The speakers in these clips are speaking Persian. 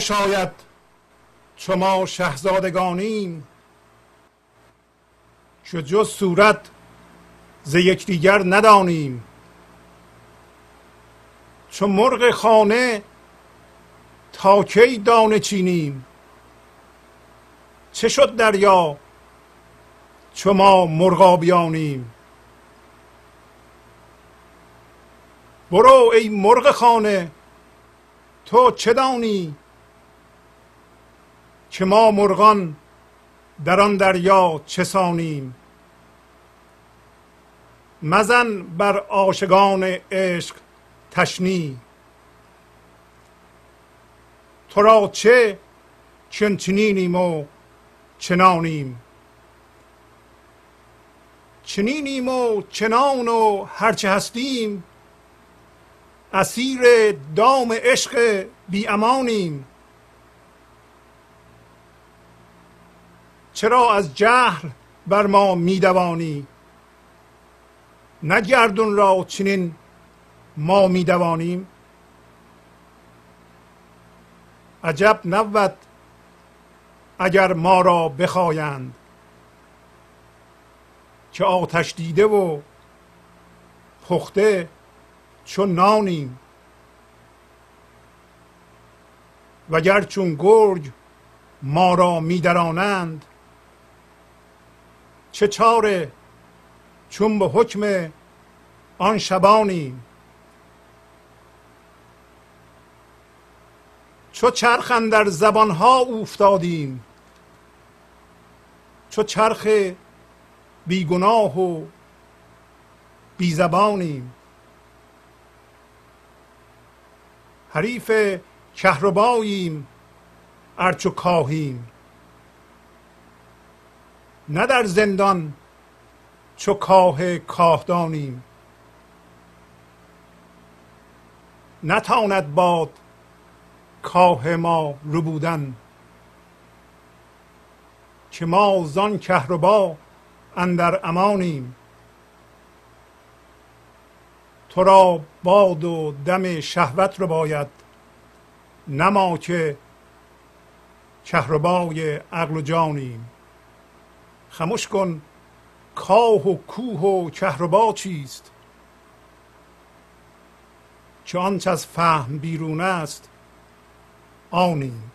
شاید چو ما شهزادگانیم. چو جز صورت ز یکدیگر ندانیم. چو مرغ خانه تا کی دانه چینیم؟ چه شد دریا چو ما مرغابیانیم؟ برو ای مرغ خانه تو چه دانی؟ که ما مرغان در آن دریا چه سانیم مزن بر عاشقان عشق تشنی. تو را چه چنچنینیم و چنانیم؟ چنینیم و چنان و هرچه هستیم اسیر دام عشق بی چرا از جهل بر ما میدوانی؟ نه گردون را چنین ما میدوانیم؟ عجب نبود اگر ما را بخواهند که آتش دیده و پخته چون نانیم. وگر چون گرگ ما را میدرانند چه چاره چون به حکم آن شبانیم چو چرخ در زبانها افتادیم چو چرخ بیگناه و بیزبانیم حریف کهرباییم ارچو کاهیم. نه در زندان چو کاه کاهدانیم. نتاند باد کاه ما ربودن که ما زان کهربا اندر امانیم. تو را باد و دم شهوت رو باید نما که کهربای عقل و جانیم. خموش کن کاه و کوه و کهربا چیست؟ که آنچه از فهم بیرون است آنیم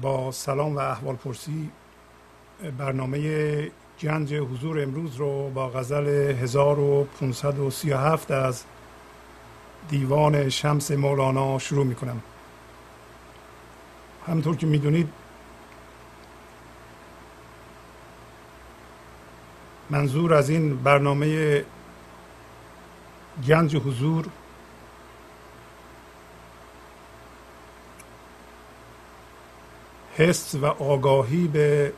با سلام و احوال پرسی برنامه گنج حضور امروز رو با غزل 1537 از دیوان شمس مولانا شروع می کنم همطور که می‌دونید منظور از این برنامه گنج حضور حس و آگاهی به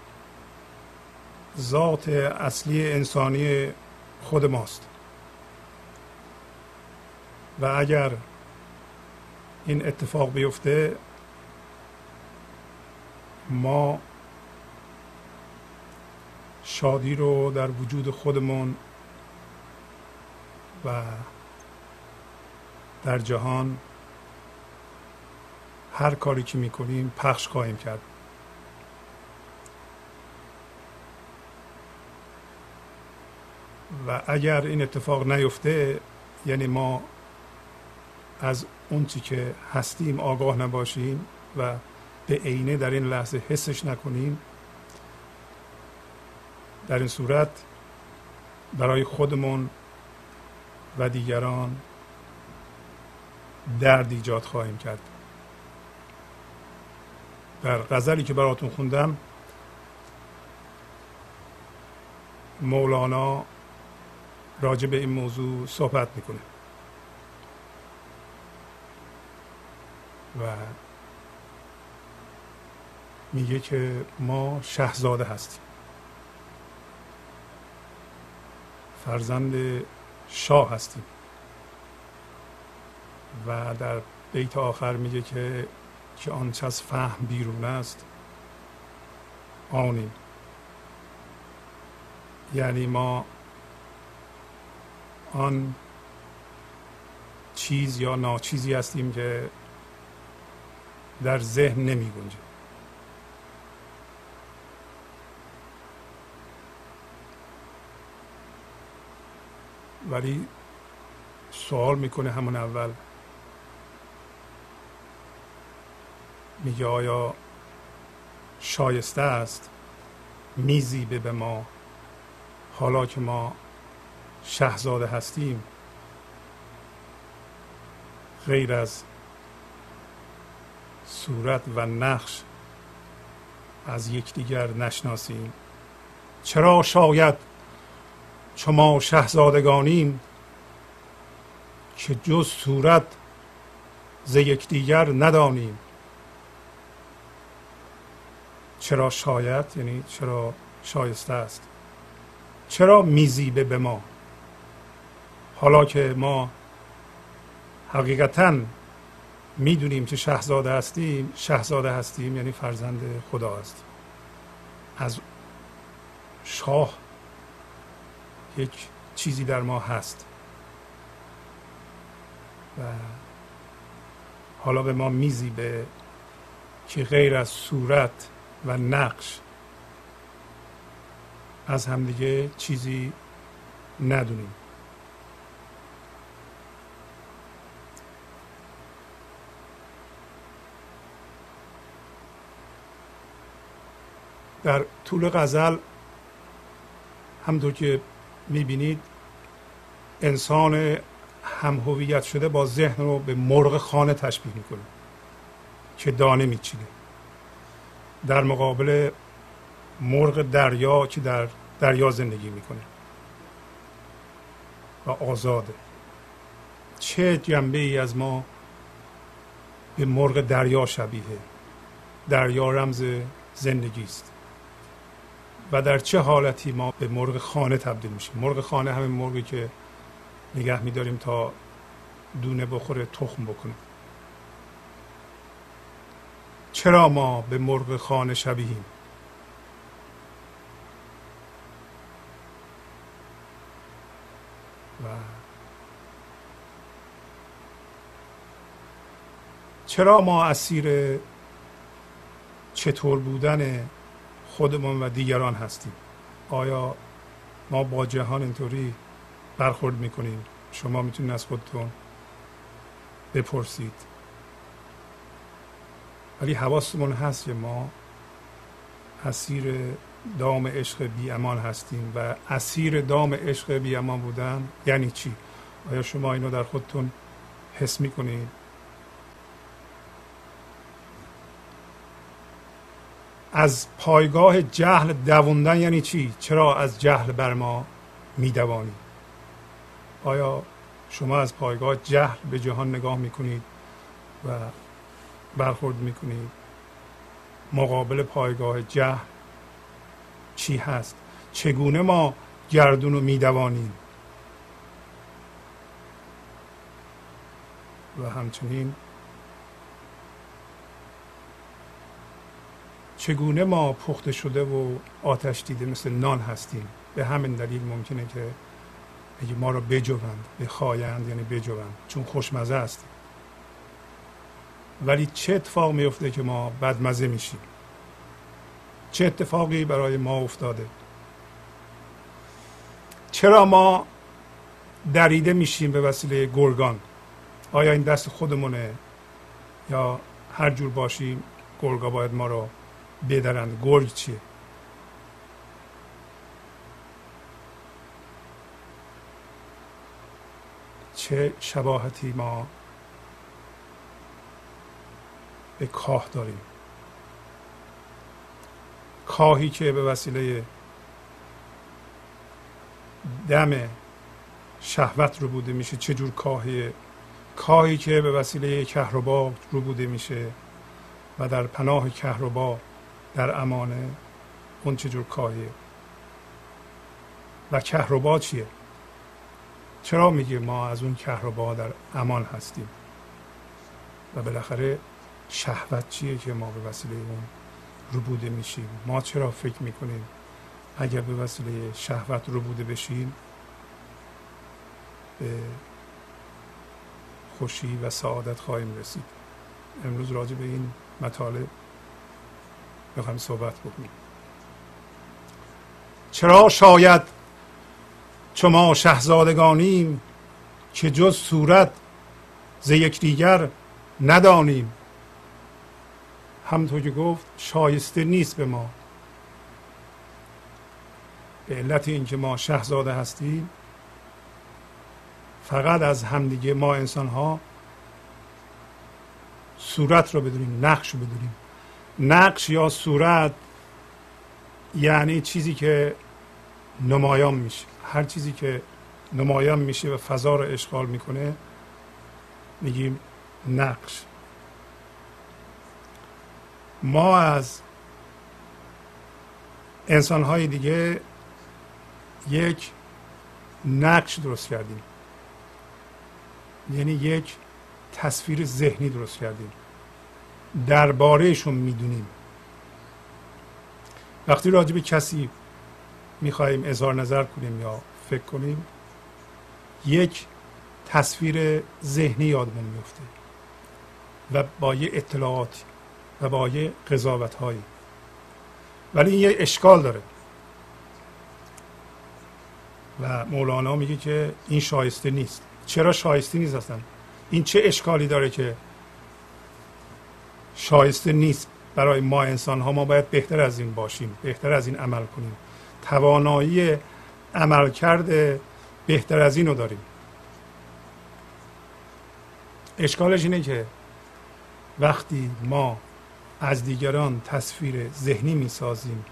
ذات اصلی انسانی خود ماست. و اگر این اتفاق بیفته ما شادی رو در وجود خودمون و در جهان هر کاری که می‌کنیم پخش خواهیم کرد. و اگر این اتفاق نیفته یعنی ما از اون چی که هستیم آگاه نباشیم و به عینه در این لحظه حسش نکنیم. در این صورت برای خودمون و دیگران درد ایجاد خواهیم کرد. در غزلی که براتون خوندم مولانا راجع به این موضوع صحبت می‌کنه. و میگه که ما شهزاده هستیم. فرزند شاه هستیم. و در بیت آخر میگه که که آنچه از فهم بیرون است آنیم. یعنی ما آن چیز یا ناچیزی هستیم که در ذهن نمی گنجه ولی سوال می‌کنه همون اول. میگه آیا شایسته است میزیبه به ما حالا که ما شهزاده هستیم؟ غیر از صورت و نقش از یکدیگر نشناسیم. چرا شاید چو ما شهزادگانیم که جز صورت ز یکدیگر ندانیم. چرا شاید؟ یعنی چرا شایسته است؟ چرا میزیبه به ما؟ حالا که ما حقیقتا می‌دونیم که شهزاده هستیم شهزاده هستیم یعنی فرزند خدا هستیم از شاه یک چیزی در ما هست. و حالا به ما میزیبه که غیر از صورت و نقش از همدیگه چیزی ندونیم. در طول غزل همطور که می‌بینید انسان هم هویت شده با ذهن رو به مرغ خانه تشبیه می‌کنه که دانه میچینه. در مقابل مرغ دریا که در دریا زندگی می‌کنه و آزاده. چه جنبه ای از ما به مرغ دریا شبیه؟ دریا رمز زندگی است. و در چه حالتی ما به مرغ خانه تبدیل میشیم؟ مرغ خانه همین مرغی که نگه میداریم تا دونه بخوره تخم بکنه. چرا ما به مرغ خانه شبیهیم؟ و چرا ما اسیر چطور بودن خودمون و دیگران هستیم. آیا ما با جهان اینطوری برخورد می‌کنیم؟ شما می‌تونید از خودتون بپرسید. ولی حواستمون هست که ما اسیر دام عشق بی امان هستیم و اسیر دام عشق بی امان بودن یعنی چی؟ آیا شما اینو در خودتون حس می‌کنید؟ از پایگاه جهل دووندن یعنی چی؟ چرا از جهل بر ما میدوانید آیا شما از پایگاه جهل به جهان نگاه می‌کنید و برخورد می‌کنید؟ مقابل پایگاه جهل چی هست؟ چگونه ما گردون رو میدوانیم؟ و همچنین چگونه ما پخته شده و آتش دیده مثل نان هستیم؟ به همین دلیل ممکنه که اگه ما رو بجوند بخوایند یعنی بجوند چون خوشمزه است ولی چه اتفاق میفته که ما بدمزه میشیم؟ چه اتفاقی برای ما افتاده؟ چرا ما دریده میشیم به وسیله گرگان؟ آیا این دست خودمونه یا هر جور باشیم گرگا باید ما رو بدرند گرگ چیه. چه شباهتی ما به کاه داریم. کاهی که به وسیله دم شهوت رو بوده میشه چه جور کاهیه کاهی که به وسیله کهربا رو بوده میشه و در پناه کهربا در امانه اون چجور کاهیه و کهربا چیه؟ چرا میگه ما از اون کهربا در امان هستیم؟ و بالاخره شهوت چیه که ما به وسیله اون روبوده میشیم؟ ما چرا فکر می‌کنیم اگر به وسیله شهوت روبوده بشیم به خوشی و سعادت خواهیم رسید؟ امروز راجع به این مطالب بخوایم صحبت بکنیم. چرا شاید چما شهزادگانیم که جز صورت ز یکدیگر ندانیم؟ همطور که گفت شایسته نیست به ما. به علت اینکه ما شهزاده هستیم فقط از همدیگه ما انسان ها صورت رو بدونیم نقش رو بدونیم. نقش یا صورت یعنی چیزی که نمایان میشه. هر چیزی که نمایان میشه و فضا رو اشغال می‌کنه میگیم نقش. ما از انسان های دیگه یک نقش درست کردیم. یعنی یک تصویر ذهنی درست کردیم. دربارهشون می‌دونیم. وقتی راجع به کسی می‌خواهیم اظهار نظر کنیم یا فکر کنیم یک تصویر ذهنی یادمون میفته و با یه اطلاعاتی و با یه قضاوت هایی ولی این یه اشکال داره. و مولانا میگه که این شایسته نیست. چرا شایسته نیست اصلا؟ این چه اشکالی داره که شایسته نیست برای ما انسان ها ما باید بهتر از این باشیم بهتر از این عمل کنیم. توانایی عمل کرده بهتر از این رو داریم. اشکالش اینه که وقتی ما از دیگران تصویر ذهنی می سازیم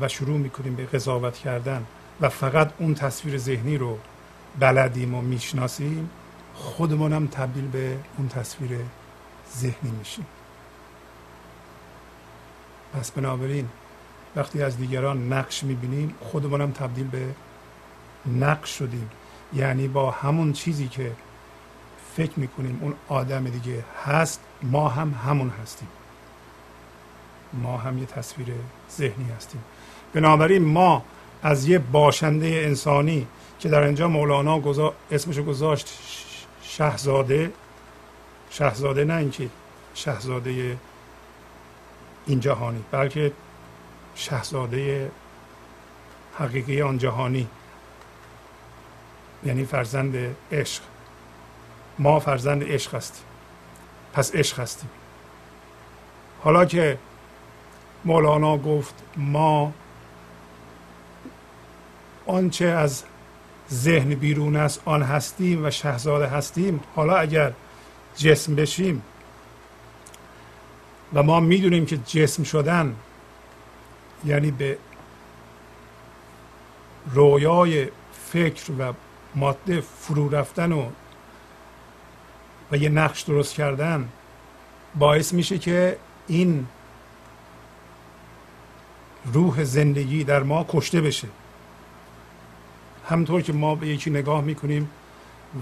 و شروع می کنیم به قضاوت کردن و فقط اون تصویر ذهنی رو بلدیم و می‌شناسیم خودمونم تبدیل به اون تصویر ذهنی میشیم. پس بنابراین وقتی از دیگران نقش می‌بینیم خودمونم تبدیل به نقش شدیم. یعنی با همون چیزی که فکر می‌کنیم اون آدم دیگه هست ما هم همون هستیم. ما هم یه تصویر ذهنی هستیم. بنابراین ما از یه باشنده انسانی که در اینجا مولانا گذا... اسمشو گذاشت شهزاده. شهزاده نه اینکه شهزاده این جهانی بلکه شهزاده حقیقی آن جهانی یعنی فرزند عشق. ما فرزند عشق هستیم. پس عشق هستیم. حالا که مولانا گفت ما آنچه از ذهن بیرون است آن هستیم و شهزاده هستیم. حالا اگر جسم بشیم و ما می‌دونیم که جسم شدن یعنی به رویای فکر و ماده فرو رفتن و و یه نقش درست کردن باعث میشه که این روح زندگی در ما کشته بشه. همطور که ما به یکی نگاه می‌کنیم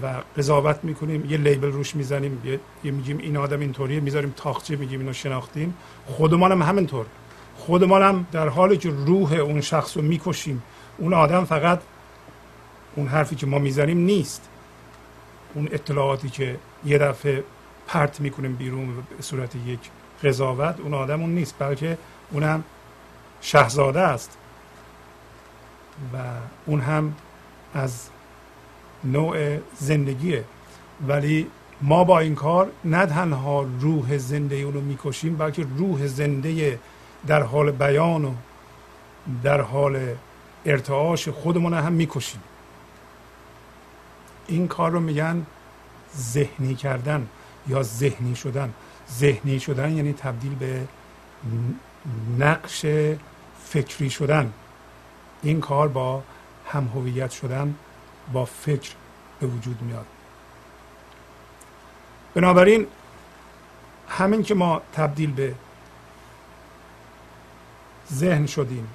و قضاوت می‌کنیم یه لیبل روش می‌زنیم یه میگیم این آدم اینطوریه می‌ذاریم تاخچه میگیم اینو شناختیم. خودمان هم همینطور. خودمان هم در حالی که روح اون شخص رو می‌کشیم اون آدم فقط اون حرفی که ما می‌زنیم نیست. اون اطلاعاتی که یه دفعه پرت می‌کنیم بیرون به صورت یک قضاوت اون آدم اون نیست بلکه اونم شهزاده است. و اون هم از نوع زندگیه. ولی ما با این کار نه تنها روح زنده اونو می‌کشیم بلکه روح زنده در حال بیان و در حال ارتعاش خودمون هم می‌کشیم. این کار رو میگن ذهنی کردن یا ذهنی شدن. ذهنی شدن یعنی تبدیل به نقش فکری شدن. این کار با هم هویت شدن با فکر به وجود میاد. بنابراین همین که ما تبدیل به ذهن شدیم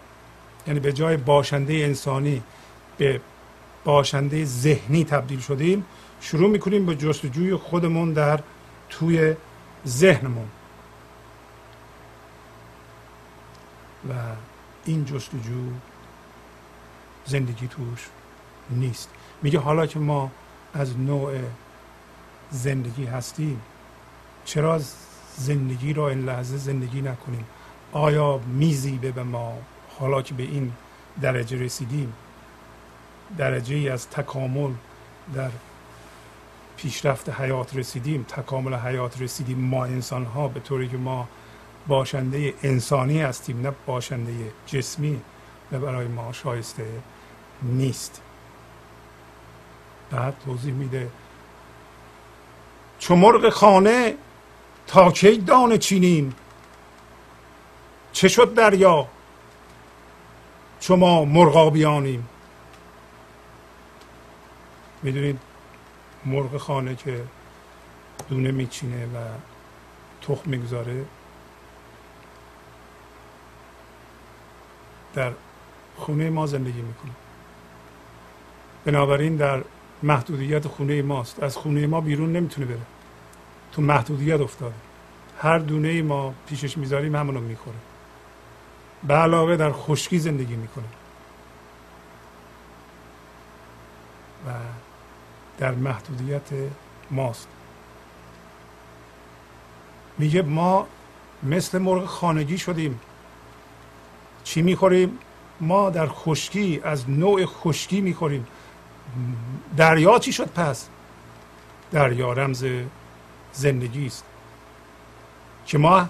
یعنی به جای باشنده انسانی به باشنده ذهنی تبدیل شدیم شروع می‌کنیم به جستجوی خودمون در توی ذهنمون. و این جستجو زندگی توش نیست. میگه حالا که ما از نوع زندگی هستیم چرا زندگی را این لحظه زندگی نکنیم؟ آیا میزیبه به ما حالا که به این درجه رسیدیم؟ درجه ای از تکامل در پیشرفت حیات رسیدیم تکامل حیات رسیدیم. ما انسان ها به طوری که ما باشنده انسانی هستیم نه باشنده جسمی و برای ما شایسته نیست. بعد توضیح میده. چو مرغ خانه تا کی دانه چینیم چه شد دریا؟ چو ما مرغابیانیم. می‌دونید مرغ خانه که دونه میچینه و تخم می‌گذاره در خونه ما زندگی می‌کنه. بنابراین در محدودیت خونه ماست. از خونه ما بیرون نمی‌تونه بره. تو محدودیت افتاده. هر دونه ما پیشش می‌ذاریم همونو می‌خوره. به علاوه در خشکی زندگی می‌کنه. و در محدودیت ماست. میگه ما مثل مرغ خانگی شدیم. چی می‌خوریم؟ ما در خشکی از نوع خشکی می‌خوریم. دریا چی شد پس؟ دریا رمز زندگی است. که ما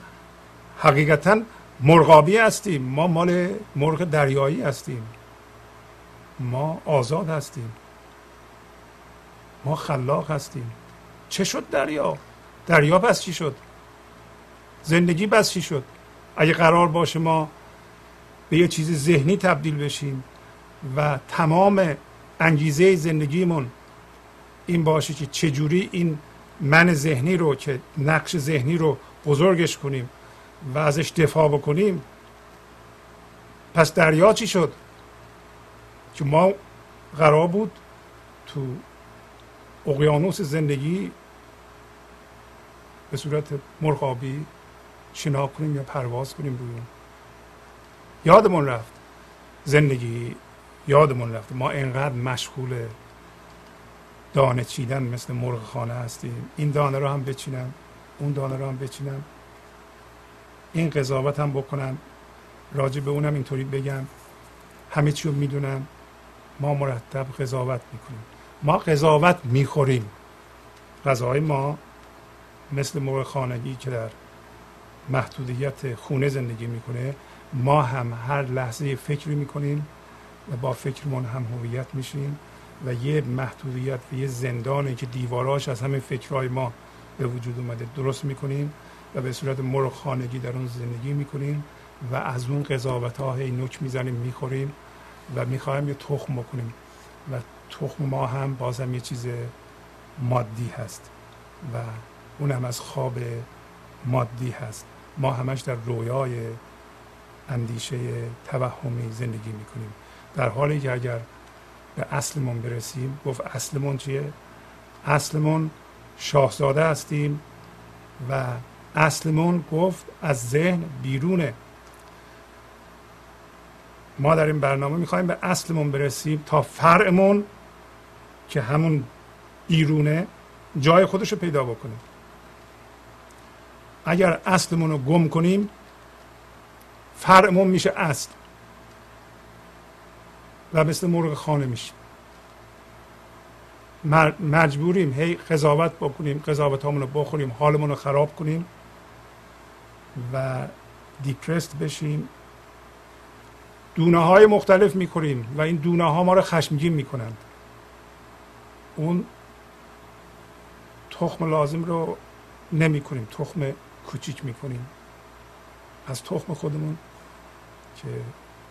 حقیقتا مرغابی هستیم. ما مال مرغ دریایی هستیم. ما آزاد هستیم. ما خلاق هستیم. چه شد دریا؟ دریا پس چی شد؟ زندگی پس چی شد؟ اگه قرار باشه ما به یه چیز ذهنی تبدیل بشیم و تمام انگیزه زندگیمون این باشه که چجوری این من ذهنی رو که نقش ذهنی رو بزرگش کنیم و ازش دفاع بکنیم. پس دریا چی شد؟ که ما قرار بود تو اقیانوس زندگی به صورت مرغابی شنا کنیم یا پرواز کنیم روی یادمون رفت زندگی یادمون رفت ما اینقدر مشغول دانه چیدن مثل مرغ خانه هستیم. این دانه رو هم بچینم اون دانه رو هم بچینم این قضاوت هم بکنم راجع به اونم اینطوری بگم. همه چی رو می‌دونم ما مرتب قضاوت می‌کنیم. ما قضاوت می‌خوریم. غذاهای ما مثل مرغ خانگی که در محدودیت خونه زندگی می‌کنه ما هم هر لحظه فکری می‌کنیم. و با فکرمون هم هویت میشیم و یه محدودیت و یه زندانی که دیواراش از همه فکرهای ما به وجود اومده درست می‌کنیم و به صورت مرغ خانگی در اون زندگی می‌کنیم و از اون قضاوت ها هی نوک می‌زنیم می‌خوریم و می‌خوایم یه تخم بکنیم و تخم ما هم بازم یه چیز مادی هست و اون هم از خواب مادی هست. ما همش در رویای اندیشه توهمی زندگی می‌کنیم. در حالی که اگر به اصلمون برسیم گفت اصلمون چیه؟ اصلمون شاهزاده هستیم و اصلمون گفت از ذهن بیرونه. ما در این برنامه می‌خوایم به اصلمون برسیم تا فرعمون که همون بیرونه جای خودش رو پیدا بکنه. اگر اصلمون رو گم کنیم فرعمون میشه اصل. و مثل مرغ خانه میشیم. مجبوریم هی قضاوت بکنیم قضاوت رو بخوریم حالمون رو خراب کنیم و دیپرست بشیم. دونه های مختلف می‌کنیم و این دونه ها ما رو خشمگین می‌کنند. اون تخم لازم رو نمی کنیم تخم کوچیک می‌کنیم. از تخم خودمون که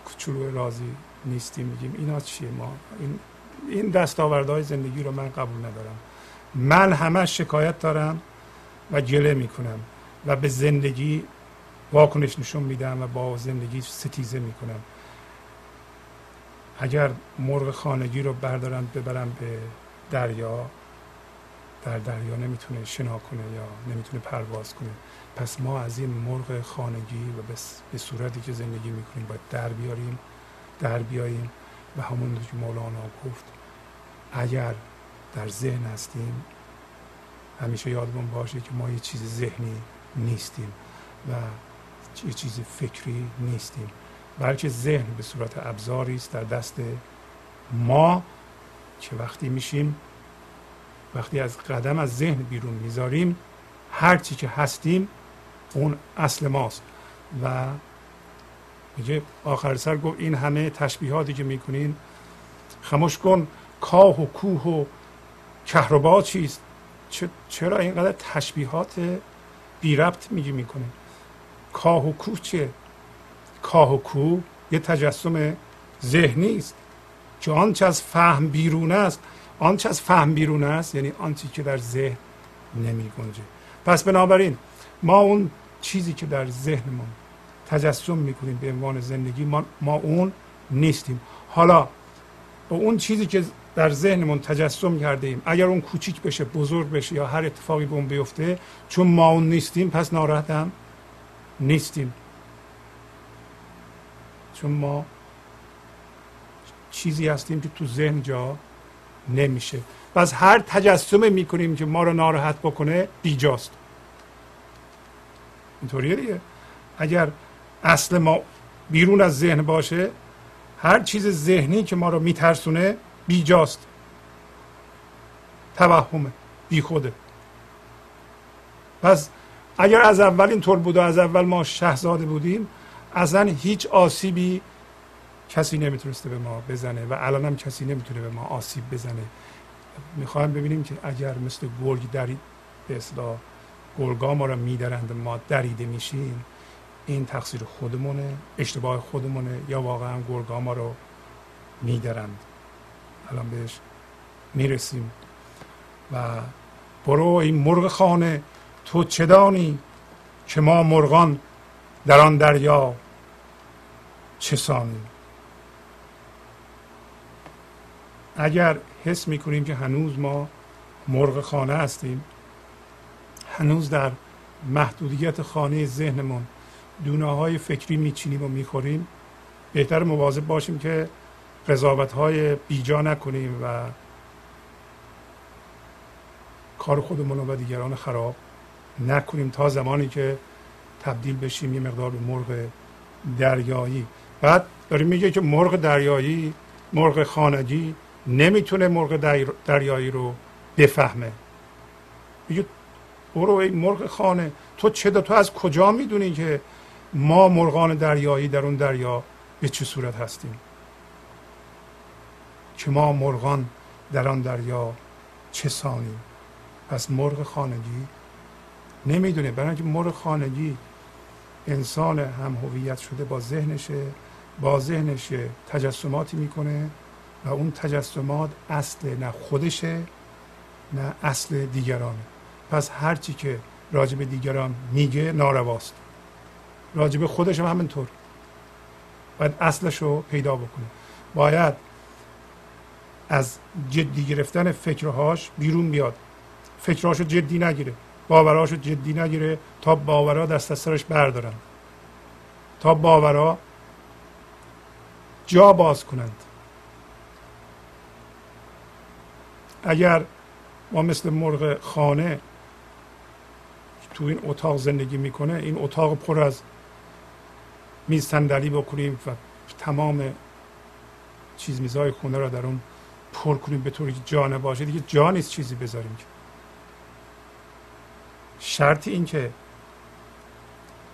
کوچولو راضی نیستیم میگیم اینا چیه؟ ما این این دستاوردهای زندگی رو من قبول ندارم. من همش شکایت دارم و گله می‌کنم و به زندگی واکنش نشون میدم و با زندگی ستیزه می‌کنم. اگر مرغ خانگی رو بردارم ببرم به دریا در دریا نمی‌تونه شنا کنه یا نمی‌تونه پرواز کنه. پس ما از این مرغ خانگی و به صورتی که زندگی می‌کنیم باید در بیاریم. در بیاییم و همون که مولانا گفت اگر در ذهن هستیم همیشه یادمون باشه که ما یه چیز ذهنی نیستیم و یه چیز فکری نیستیم. بلکه ذهن به صورت ابزاری است در دست ما که وقتی میشیم وقتی از قدم از ذهن بیرون می‌ذاریم هر چی که هستیم اون اصل ماست و میگه آخر سر گفت این همه تشبیهاتی که می‌کنین خموش کن کاه و کوه و کهربا چیست؟ چرا اینقدر تشبیهات بی ربط میگی می‌کنه کاه و کوه چیه؟ کاه و کوه یه تجسم ذهنی است. که آنچه از فهم بیرون است آنچه از فهم بیرون است یعنی آنچه که در ذهن نمی گنجه پس بنابراین ما اون چیزی که در ذهنمون تجسم می‌کنیم به عنوان زندگی. ما, ما اون نیستیم. حالا با اون چیزی که در ذهنمون تجسم کرده ایم اگر اون کوچیک بشه بزرگ بشه یا هر اتفاقی به اون بیفته چون ما اون نیستیم پس ناراحت هم نیستیم. چون ما چیزی هستیم که تو ذهن جا نمیشه. پس هر تجسم می‌کنیم که ما رو ناراحت بکنه بیجاست. اینطوریه دیگه. اگر اصل ما بیرون از ذهن باشه هر چیز ذهنی که ما رو میترسونه بیجاست. توهمه بیخوده. پس اگر از اول اینطور بود و از اول ما شهزاده بودیم اصلا هیچ آسیبی کسی نمی‌تونسته به ما بزنه و الان هم کسی نمی‌تونه به ما آسیب بزنه. می‌خوایم ببینیم که اگر مثل گرگ درید به اصلاح گرگا ما رو میدرند ما دریده میشیم. این تقصیر خودمونه اشتباه خودمونه یا واقعا گرگا ما رو میدرند. الان بهش می‌رسیم. و برو این مرغ خانه تو چه دانی که ما مرغان در آن دریا چه سانیم؟ اگر حس می‌کنیم که هنوز ما مرغ خانه هستیم هنوز در محدودیت خانه ذهنمون دونه های فکری میچینیم و می‌خوریم. بهتر مواظب باشیم که قضاوت های بیجا نکنیم و کار خودمون و دیگران خراب نکنیم تا زمانی که تبدیل بشیم یه مقدار به مرغ دریایی. بعد داریم میگه که مرغ دریایی مرغ خانگی نمی‌تونه مرغ دریایی رو بفهمه. میگه برو ای مرغ خانه تو چه تو از کجا می‌دونی که ما مرغان دریایی در اون دریا به چه صورت هستیم؟ که ما مرغان در آن دریا چه سانیم؟ پس مرغ خانگی نمی‌دونه. برای اینکه مرغ خانگی انسان هم هویت شده با ذهنشه با ذهنش تجسماتی می‌کنه و اون تجسمات اصل نه خودشه نه اصل دیگرانه. پس هرچی که راجب دیگران میگه نارواست. راجب خودش هم همینطور. باید اصلش رو پیدا بکنه. باید از جدی گرفتن فکرهاش بیرون بیاد. فکرهاشو جدی نگیره. باورهاشو جدی نگیره تا باورها دست از سرش بردارن. تا باورها جا باز کنند. اگر ما مثل مرغ خانه تو این اتاق زندگی می‌کنه این اتاق پر از میز صندلی بکنیم و تمام چیز میزهای خونه را در اون پر کنیم به طوری که جا نباشه. دیگه جا نیست چیزی بذاریم شرط این که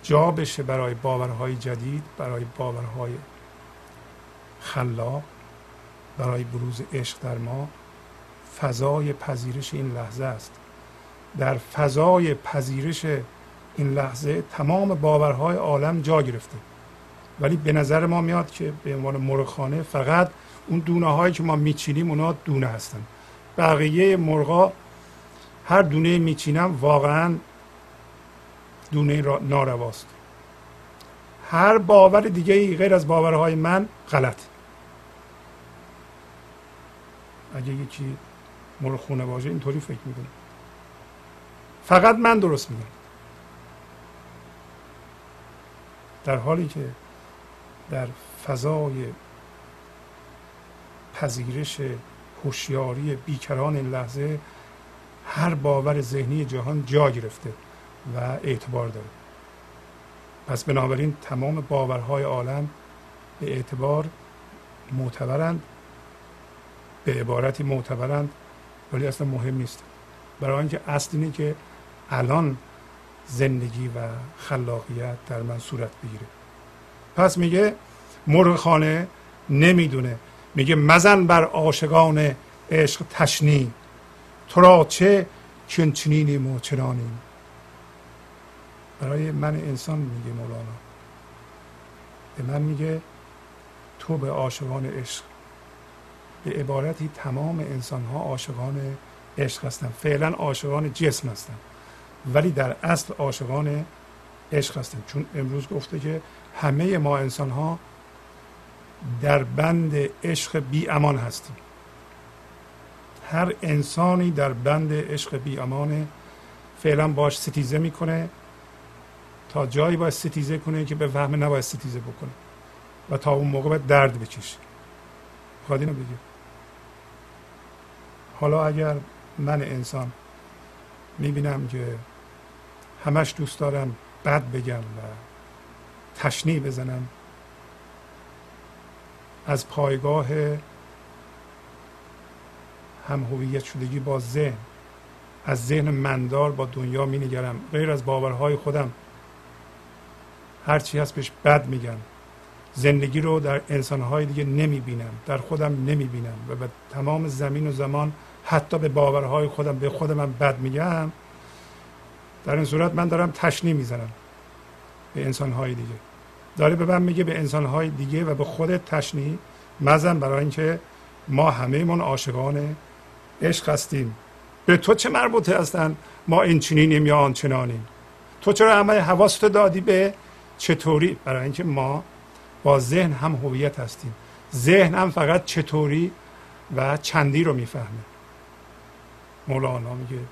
جا بشه برای باورهای جدید برای باورهای خلاق برای بروز عشق در ما فضای پذیرش این لحظه است. در فضای پذیرش این لحظه تمام باورهای عالم جا گرفته. ولی به نظر ما میاد که به عنوان مرغخانه فقط اون دونه هایی که ما میچینیم اونا دونه هستن. بقیه مرغا هر دونه میچینم واقعا دونه نارواست. هر باور دیگه غیر از باورهای من غلط. اگه یکی مرغ خونه باشه اینطوری فکر می‌کنه فقط من درست میگم. در حالی که در فضای پذیرش هوشیاری بیکران این لحظه هر باور ذهنی جهان جا گرفته و اعتبار داره. پس بنابراین تمام باورهای عالم به اعتبار معتبرند به عبارتی معتبرند ولی اصلا مهم نیست. برای اینکه اصل اینه که الان زندگی و خلاقیت در من صورت بگیره. پس میگه مرغ خانه نمی‌دونه. میگه مزن بر عاشقان عشق تشنی. تو را چه چنچنینیم و چنانیم. برای من انسان میگه مولانا. به من میگه تو به عاشقان عشق. به عبارتی تمام انسان ها عاشقان عشق هستن. فعلا عاشقان جسم هستن. ولی در اصل عاشقان عشق هستن. چون امروز گفته که همه ما انسان ها در بند عشق بی امان هستیم. هر انسانی در بند عشق بی امانه فعلا باش ستیزه می‌کنه تا جایی باید ستیزه کنه که به فهم نباید ستیزه بکنه و تا اون موقع باید درد بکشه. خواهد اینو بگه. حالا اگر من انسان می‌بینم که همش دوست دارم بد بگم و تشنی بزنم. از پایگاه هم هویت شدگی با ذهن. از ذهن مندار با دنیا می نگرم غیر از باورهای خودم. هرچی هست بهش بد میگم زندگی رو در انسانهای دیگه نمی بینم در خودم نمی بینم و به تمام زمین و زمان حتی به باورهای خودم به خودم من بد میگم. در این صورت من دارم تشنی می‌زنم. به انسانهای دیگه. داره به من میگه به انسانهای دیگه و به خودت تشنی مزن برای اینکه ما همه من عاشقان عشق هستیم. به تو چه مربوطه هستن؟ ما این چنینیم یا آنچنانیم تو چرا همه حواست دادی به چطوری؟ برای اینکه ما با ذهن هم هویت هستیم. ذهن هم فقط چطوری و چندی رو می‌فهمه. مولانا میگه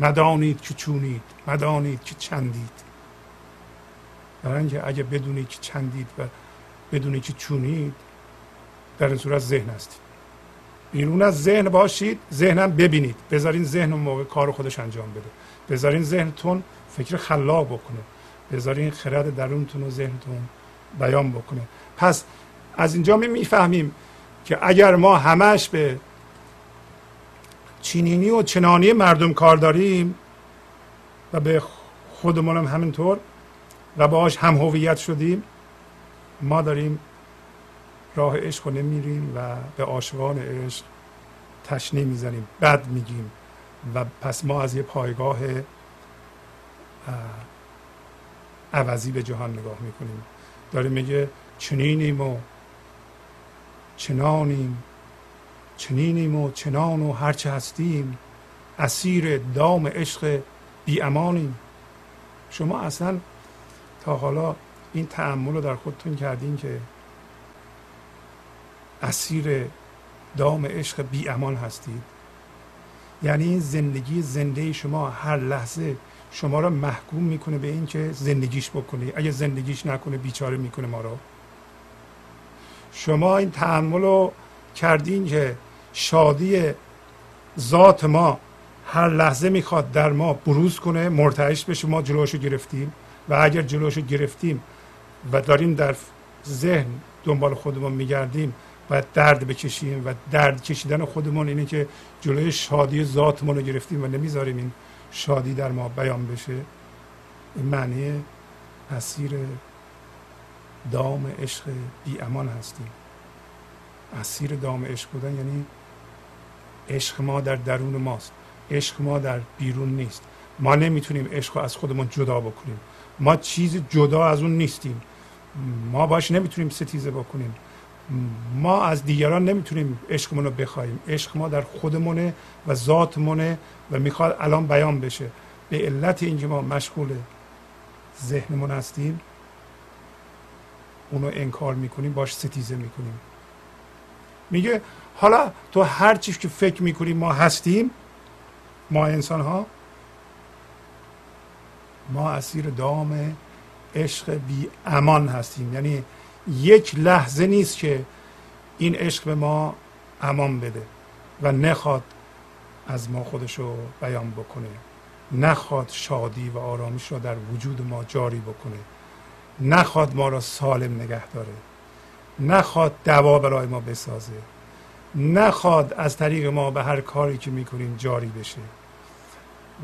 مدانید که چونید مدانید که چندید. برای اینکه اگه بدونید که چندید و بدونید که چونید در این صورت ذهن هستید بیرون از ذهن باشید ذهنم ببینید. بذارین ذهن اون موقع کار خودش انجام بده. بذارین ذهنتون فکر خلاق بکنه. بذارین خرد درونتون و ذهنتون بیان بکنه. پس از اینجا می می‌فهمیم که اگر ما همش به چینینی و چنانی مردم کار داریم و به خودمون هم همینطور و باهاش هم هویت شدیم. ما داریم راه عشق رو نمیریم و به عاشقان عشق تشنه می‌زنیم. بد میگیم. و پس ما از یه پایگاه عوضی به جهان نگاه می‌کنیم. داره میگه چنینیم و چنانیم چنینیم و چنان و هرچه هستیم اسیر دام عشق بی امانیم. شما اصلا حالا این تعمل رو در خودتون کردین که اسیر دام عشق بی امان هستید. یعنی این زندگی زنده شما هر لحظه شما را محکوم می‌کنه به اینکه زندگیش بکنی اگه زندگیش نکنه بیچاره می‌کنه ما رو. شما این تحمل رو کردین که شادی ذات ما هر لحظه می‌خواد در ما بروز کنه مرتعش به شما جلوشو گرفتیم. و اگر جلوشو گرفتیم و داریم در ذهن دنبال خودمون میگردیم و درد بکشیم و درد کشیدن خودمون اینه که جلوی شادی ذاتمون رو گرفتیم و نمی‌ذاریم این شادی در ما بیان بشه. این معنی اسیر دام عشق بی امان هستیم. اسیر دام عشق بودن یعنی عشق ما در درون ماست عشق ما در بیرون نیست. ما نمی‌تونیم عشق رو از خودمون جدا بکنیم. ما چیز جدا از اون نیستیم. ما باش نمی‌تونیم ستیزه بکنیم. ما از دیگران نمی‌تونیم عشقمون رو بخوایم. عشق ما در خودمونه و ذاتمونه و می‌خواد الان بیان بشه. به علت اینکه ما مشغول ذهنمون هستیم اونو انکار می‌کنیم باش ستیزه می‌کنیم. میگه حالا تو هر چیز که فکر می‌کنیم ما هستیم ما انسان ها ما اسیر دام عشق بی امان هستیم. یعنی یک لحظه نیست که این عشق به ما امان بده و نخواد از ما خودش رو بیان بکنه. نخواد شادی و آرامش را در وجود ما جاری بکنه. نخواد ما را سالم نگه داره. نخواد دوا برای ما بسازه. نخواد از طریق ما به هر کاری که می‌کنیم جاری بشه.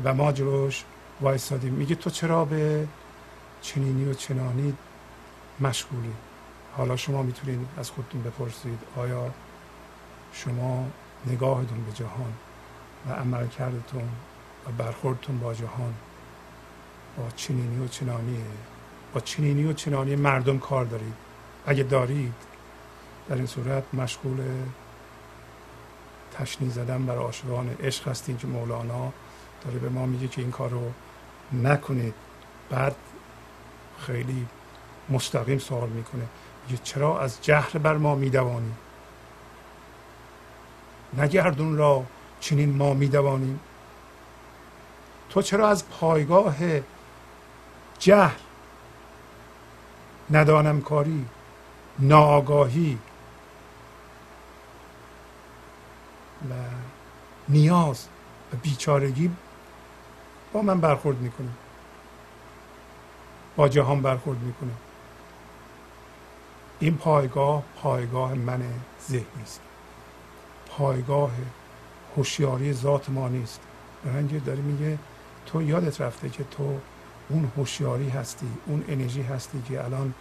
و ما جلوش وایستادیم میگه تو چرا به چنینی و چنانی مشغولی؟ حالا شما می‌تونید از خودتون بپرسید آیا شما نگاهتون به جهان و عمل کردتون و برخوردتون با جهان با چنینی و چنانیه با چنینی و چنانی مردم کار دارید؟ اگه دارید در این صورت مشغول تشنی زدن بر عاشقان عشق هستین که مولانا داره به ما میگه که این کار رو نکنید. بعد خیلی مستقیم سوال می‌کنه. میگه چرا از جهل بر ما میدوانی؟ نگردون را چنین ما میدوانیم تو چرا از پایگاه جهل ندانم کاری ناآگاهی و نیاز و بیچارگی با من برخورد می‌کنه. با جهان برخورد می‌کنه. این پایگاه پایگاه من ذهنی است. پایگاه هوشیاری ذات ما نیست. برای داره میگه تو یادت رفته که تو اون هوشیاری هستی اون انرژی هستی که الان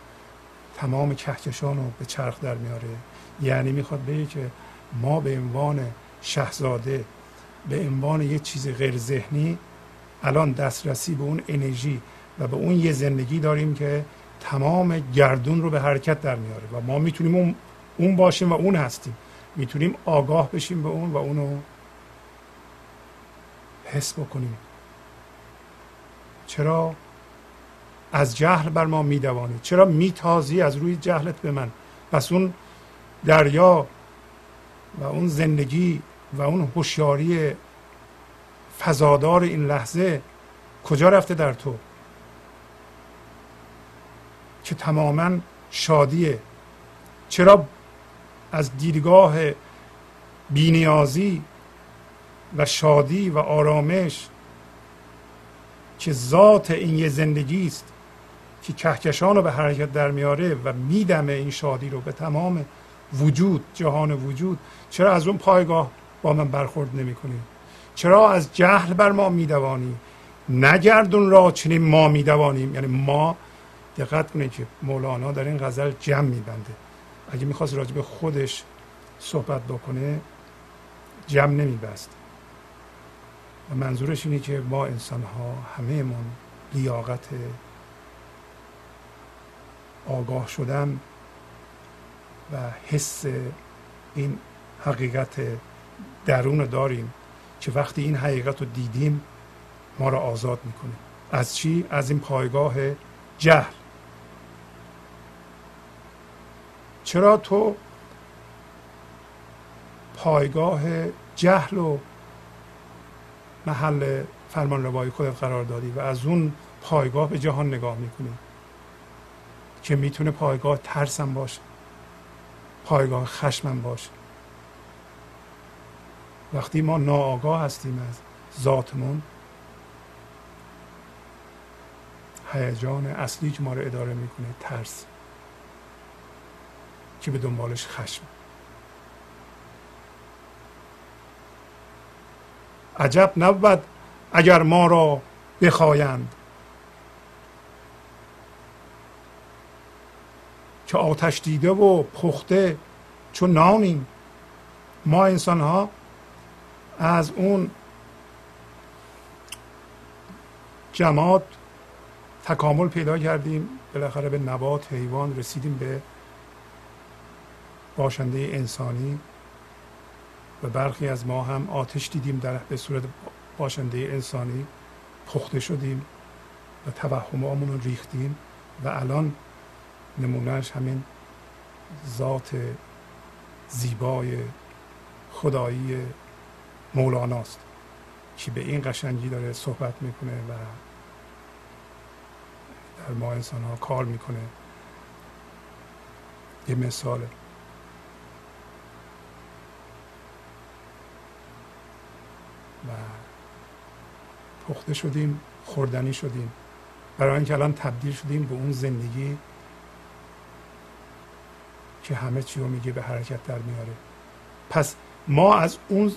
تمام کهکشان رو به چرخ در میاره. یعنی می‌خواد بگه که ما به عنوان شهزاده به عنوان یک چیز غیر ذهنی الان دسترسی به اون انرژی و به اون یه زندگی داریم که تمام گردون رو به حرکت در میاره و ما می‌تونیم اون, باشیم و اون هستیم. می‌تونیم آگاه بشیم به اون و اونو حس بکنیم. چرا؟ از جهل بر ما میدوانی چرا میتازی از روی جهلت به من؟ پس اون دریا و اون زندگی و اون هوشیاری فضادار این لحظه کجا رفته در تو؟ که تماما شادیه. چرا از دیدگاه بینیازی و شادی و آرامش که ذات این یه زندگی است که کهکشان رو به حرکت در میاره و میدمه این شادی رو به تمام وجود جهان وجود چرا از اون پایگاه با من برخورد نمی کنی چرا از جهل بر ما میدوانی؟ نگردون را چنین ما میدوانیم. یعنی ما دقت کنید که مولانا در این غزل جمع میبنده. اگه می‌خواست راجع به خودش صحبت بکنه جمع نمیبست. و منظورش اینه که ما انسان ها همه من لیاقت آگاه شدن و حس این حقیقت درون داریم. که وقتی این حقیقت رو دیدیم ما را آزاد می‌کنه. از چی؟ از این پایگاه جهل. چرا تو پایگاه جهل و محل فرمان روایی خودت قرار دادی و از اون پایگاه به جهان نگاه می‌کنی که می‌تونه پایگاه ترسم باشه پایگاه خشمم باشه؟ وقتی ما ناآگاه هستیم از ذاتمون هیجان اصلی که ما رو اداره می‌کنه ترس که به دنبالش خشم. عجب نبود اگر ما را بخواهند که آتش دیده و پخته چون نانیم. ما انسان ها از اون جماد تکامل پیدا کردیم بالاخره به نبات حیوان رسیدیم به باشنده انسانی و برخی از ما هم آتش دیدیم در به صورت باشنده انسانی پخته شدیم و توهمامون رو ریختیم و الان نمونهش همین ذات زیبای خدایی مولاناست. که به این قشنگی داره صحبت می‌کنه و در ما انسان ها کار می‌کنه. یه مثاله. پخته شدیم خوردنی شدیم. برای اینکه الان تبدیل شدیم به اون زندگی که همه چی رو میگه به حرکت در میاره. پس ما از اون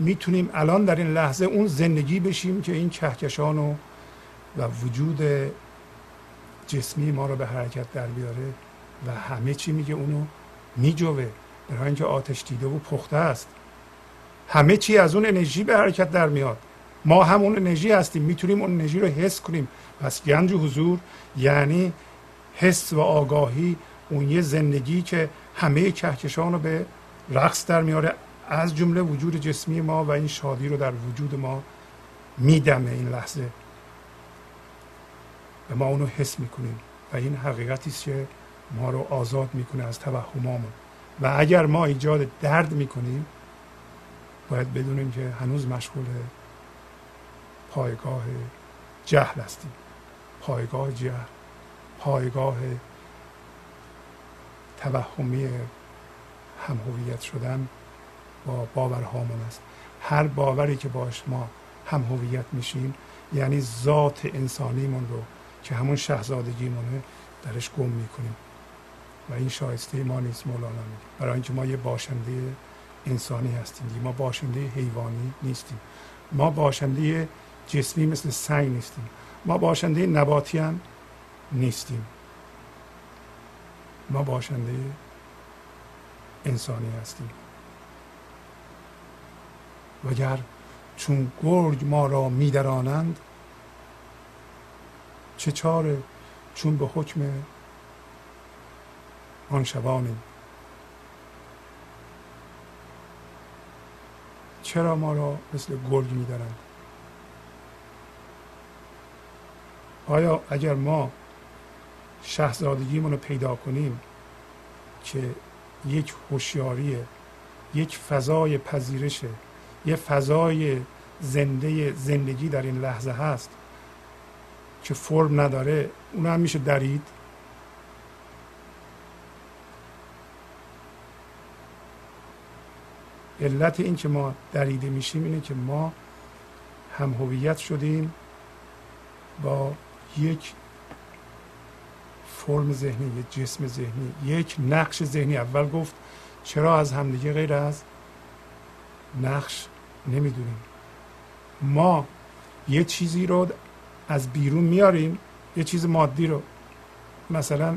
می‌تونیم الان در این لحظه اون زندگی بشیم که این کهکشان و و وجود جسمی ما رو به حرکت در بیاره و همه چی میگه اونو میجوه. برای اینکه آتش دیده و پخته است. همه چی از اون انرژی به حرکت در میاد. ما هم اون انرژی هستیم. می‌تونیم اون انرژی رو حس کنیم. پس گنج حضور یعنی حس و آگاهی اون یه زندگی که همه کهکشان رو به رقص در میاره. از جمله وجود جسمی ما و این شادی رو در وجود ما میدمه این لحظه. و ما اونو حس می‌کنیم و این حقیقتی است که ما رو آزاد می‌کنه از توهمامون. و اگر ما ایجاد درد می‌کنیم باید بدونیم که هنوز مشغول پایگاه جهل هستیم. پایگاه جهل پایگاه توهمی هم هویت شدن. با باورهامون است. هر باوری که باش ما هم هویت میشیم یعنی ذات انسانیمون رو که همون شهزادگیمونه درش گم می‌کنیم. و این شایسته ما نیست مولانا میگه. برای اینکه ما یه باشنده انسانی هستیم ما باشنده حیوانی نیستیم. ما باشنده جسمی مثل سنگ نیستیم. ما باشنده نباتی هم نیستیم. ما باشنده انسانی هستیم. وگر چون گرگ ما را میدرانند چه چاره چون به حکم آن شبانیم؟ چرا ما را مثل گرگ میدارند آیا اگر ما شهزادگیمون رو پیدا کنیم که یک هوشیاریه یک فضای پذیرشه یه فضای زنده زندگی در این لحظه هست که فرم نداره. اون هم میشه درید علت این که ما دریده میشیم اینه که ما هم هویت شدیم با یک فرم ذهنی یک جسم ذهنی یک نقش ذهنی. اول گفت چرا از همدیگه غیر از نقش نمی‌دونیم. ما یه چیزی رو از بیرون میاریم یه چیز مادی رو. مثلا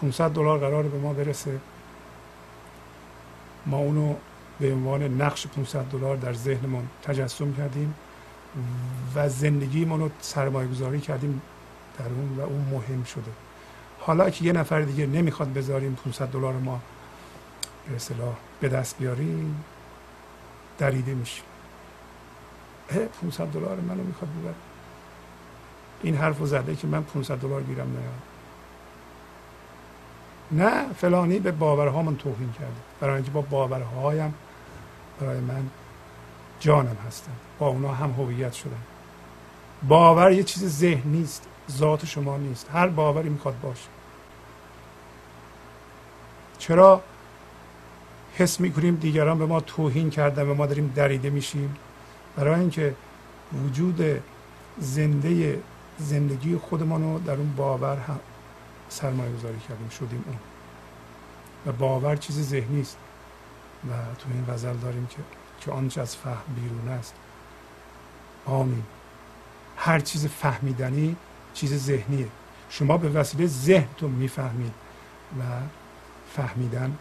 500 دلار قرار به ما برسه. ما اونو به عنوان نقش 500 دلار در ذهنمون تجسم کردیم و زندگیمون رو سرمایه گذاری کردیم در اون و اون مهم شده. حالا که یه نفر دیگه نمی‌خواد بذاریم 500 دلار ما به اصطلاح به دست بیاریم دریده میشیم. 500 دلار منو می‌خواد ببر این حرف رو زده که من 500 دلار گیرم نیاد نه فلانی به باورهامون توهین کرده. برای اینکه با باورهایم برای من جانم هستن. با اونا هم هویت شدن. باور یه چیز ذهن نیست ذات شما نیست. هر باوری می‌خواد باشه. چرا؟ حس می‌کنیم دیگران به ما توهین کردن و ما داریم دریده میشیم. برای اینکه وجود زنده زندگی خودمان رو در اون باور هم سرمایه گذاری کردیم شدیم اون. و باور چیز ذهنی است. و تو این غزل داریم که که آنچه از فهم بیرون است. آمین. هر چیز فهمیدنی چیز ذهنیه. شما به وسیله ذهنتون می‌فهمید و فهمیدن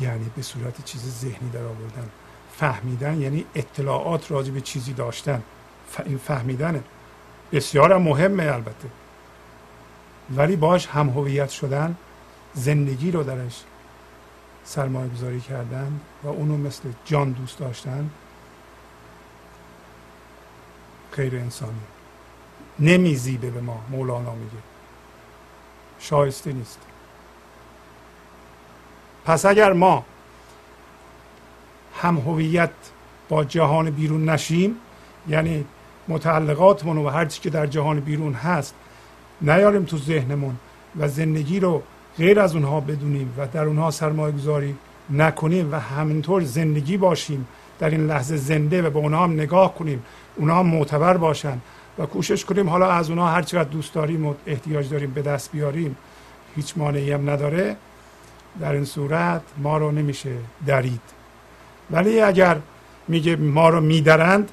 یعنی به صورت چیز ذهنی در آوردن. فهمیدن یعنی اطلاعات راجع به چیزی داشتن. این فهمیدنه بسیار هم مهمه البته. ولی باش هم هویت شدن زندگی رو درش سرمایه گذاری کردن و اونو مثل جان دوست داشتن غیر انسانی. نمیزیبه به ما مولانا میگه. شایسته نیست. پس اگر ما هم هویت با جهان بیرون نشیم یعنی متعلقاتمون و هر چی که در جهان بیرون هست نیاریم تو ذهنمون و زندگی رو غیر از اونها بدونیم و در اونها سرمایه گذاری نکنیم و همینطور زندگی باشیم. در این لحظه زنده و به اونا هم نگاه کنیم اونا هم معتبر باشن و کوشش کنیم حالا از اونا هر چقدر دوست داریم و احتیاج داریم به دست بیاریم هیچ مانعی هم نداره. در این صورت ما رو نمیشه درید. ولی اگر میگه ما رو میدرند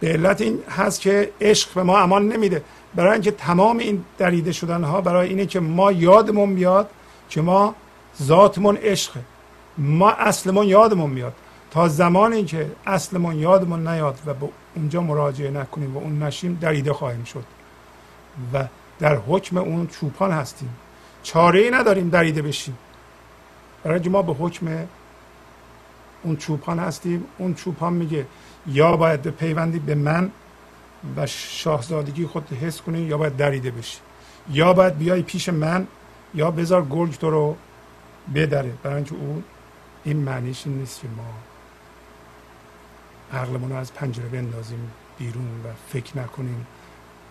به علت این هست که عشق به ما امان نمیده. برای اینکه تمام این دریده شدن ها برای اینه که ما یادمون بیاد که ما ذاتمون عشقه ما اصلمون یادمون میاد تا زمانی که اصلمون یادمون نیاد و به اونجا مراجعه نکنیم و اون نشیم دریده خواهیم شد. و در حکم اون چوپان هستیم. چاره ای نداریم دریده بشیم. برای ما به حکم اون چوپان هستیم اون چوپان میگه یا باید به پیوندی به من و شاهزادگی خود حس کنی یا باید دریده بشی. یا باید بیای پیش من یا بذار گرگ تو رو بدره. برای اینکه اون این معنیش نیست که ما عقلمون رو از پنجره بندازیم بیرون و فکر نکنیم.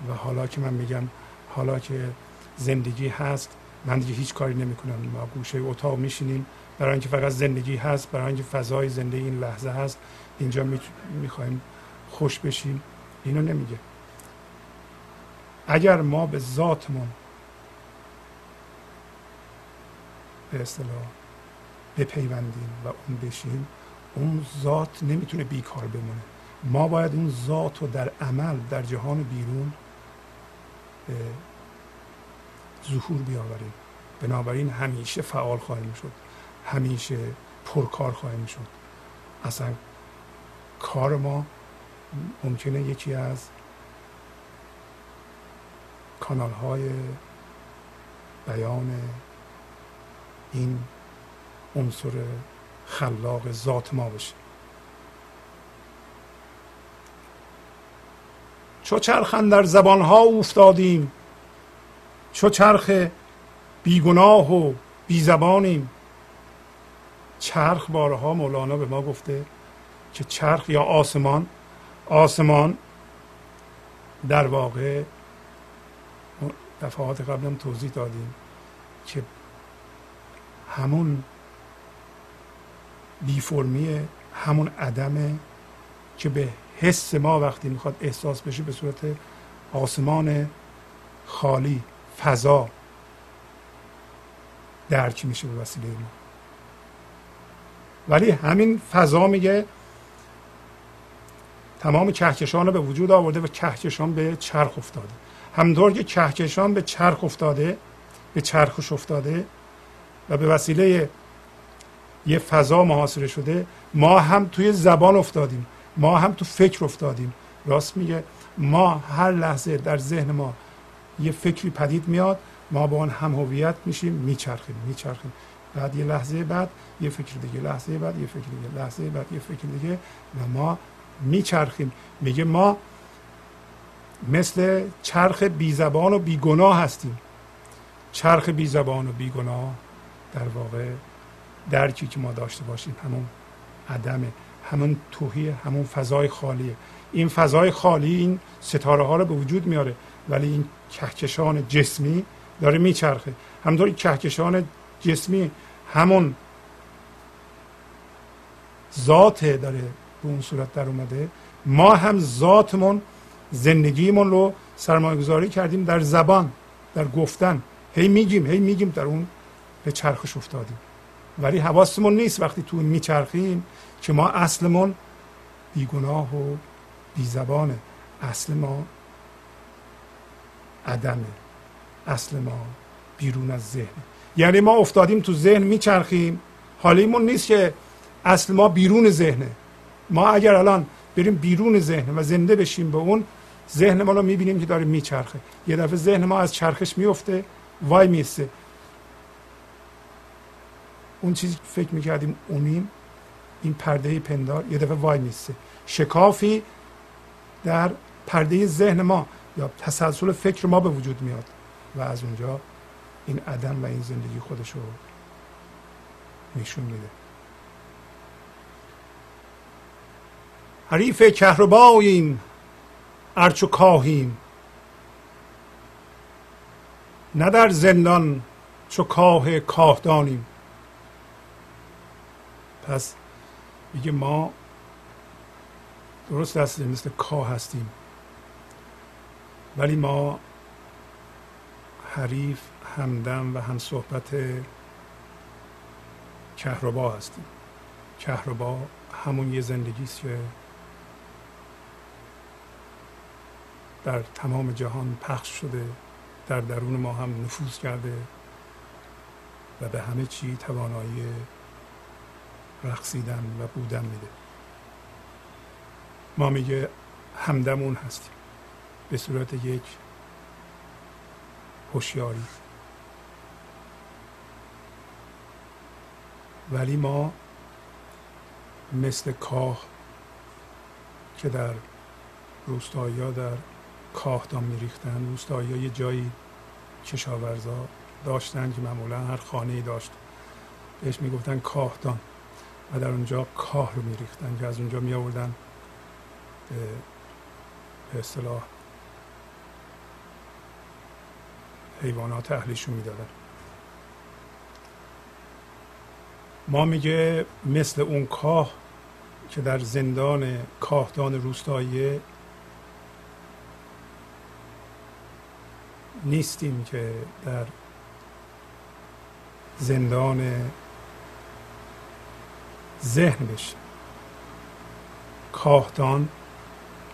و حالا که من میگم حالا که زندگی هست من دیگه هیچ کاری نمی‌کنم. ما گوشه اتاق میشینیم. برای اینکه فقط زندگی هست برای اینکه فضای زندگی این لحظه هست اینجا می‌خوایم خوش بشیم. اینو نمیگه. اگر ما به ذاتمون به اصطلاح بپیوندیم و اون بشیم اون ذات نمی‌تونه بیکار بمونه. ما باید اون ذات رو در عمل در جهان بیرون ظهور بیاوریم. بنابراین همیشه فعال خواهیم شد. همیشه پرکار خواهیم شد. اصلا کار ما ممکنه یکی از کانال های بیان این عنصر خلاق ذات ما بشه. چو چرخن در زبان ها افتادیم چو چرخ بیگناه و بیزبانیم. چرخ بارها مولانا به ما گفته که چرخ یا آسمان آسمان در واقع دفعات قبلم توضیح دادیم که همون بی همون عدمه که به حس ما وقتی می‌خواد احساس بشه به صورت آسمان خالی فضا. درک میشه به وسیله ما. ولی همین فضا میگه تمام کهکشان رو به وجود آورده و کهکشان به چرخ افتاده. همطور که کهکشان به چرخ افتاده به چرخش افتاده و به وسیله یه فضا محاصره شده ما هم توی زبان افتادیم ما هم تو فکر افتادیم. راست میگه ما هر لحظه در ذهن ما یه فکری پدید میاد ما با آن هم هویت میشیم میچرخیم میچرخیم. بعد یه لحظه بعد یه فکر دیگه لحظه بعد یه فکر دیگه لحظه بعد یه فکر دیگه. و ما میچرخیم. میگه ما مثل چرخ بی زبان و بی گناه هستیم. چرخ بی زبان و بی گناه در واقع درکی که ما داشته باشیم. همون عدمه همون توهی همون فضای خالیه. این فضای خالی این ستاره ها رو به وجود میاره. ولی این کهکشان جسمی داره میچرخه. همطوری کهکشان جسمی همون ذات داره به اون صورت در اومده. ما هم ذاتمون زندگیمون رو سرمایه گذاری کردیم در زبان در گفتن. هی میگیم هی میگیم در اون به چرخش افتادیم. ولی حواسمون نیست وقتی تو میچرخیم که ما اصلمون بیگناه و بیزبانه. اصل ما عدمه. اصل ما بیرون از ذهن. یعنی ما افتادیم تو ذهن میچرخیم. حالیمون نیست که اصل ما بیرون ذهنه. ما اگر الان بریم بیرون ذهن و زنده بشیم به اون ذهن ما رو می‌بینیم که داره میچرخه. یه دفعه ذهن ما از چرخش میفته وای میسته اون چیزی که فکر می‌کردیم اونیم این پرده پندار یه دفعه وای میسته شکافی در پرده ذهن ما یا تسلسل فکر ما به وجود میاد. و از اونجا این عدم و این زندگی خودش رو نشون میده. حریف کهرباییم ارچو کاهیم. نه در زندان چو کاه کاهدانیم. پس میگه ما درست هستیم مثل کاه هستیم. ولی ما حریف همدم و هم صحبت کهربا هستیم. کهربا همون یه زندگی است که در تمام جهان پخش شده در درون ما هم نفوذ کرده و به همه چی توانایی رقصیدن و بودن میده. ما میگه همدمون هستیم. به صورت یک هوشیاری. ولی ما مثل کاه که در روستایی در کاهدان میریختن روستایی یه جایی کشاورزا داشتن که معمولا هر خانه ای داشت بهش می‌گفتن کاهدان و در اونجا کاه رو میریختن که از اونجا می آوردن به اصطلاح حیوانات اهلیشون می‌دادن. ما میگه مثل اون کاه که در زندان کاهدان روستایی نیستیم که در زندان ذهن بشیم. کاهدان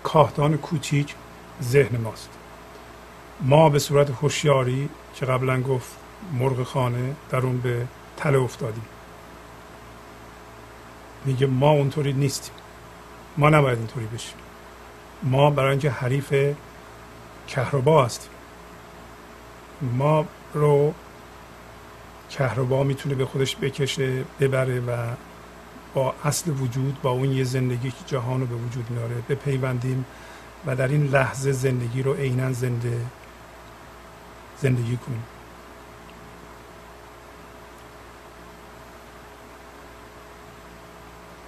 کاهدان کوچیک ذهن ماست. ما به صورت هوشیاری که قبلا گفت مرغ خانه در اون به تله افتادیم. میگه ما اونطوری نیستیم. ما نباید اینطوری بشیم. ما برای اینکه حریف کهربا هستیم. ما رو کهربا می‌تونه به خودش بکشه ببره و با اصل وجود با اون یه زندگی که جهان رو به وجود میاره بپیوندیم و در این لحظه زندگی رو عینا زنده زندگی کنیم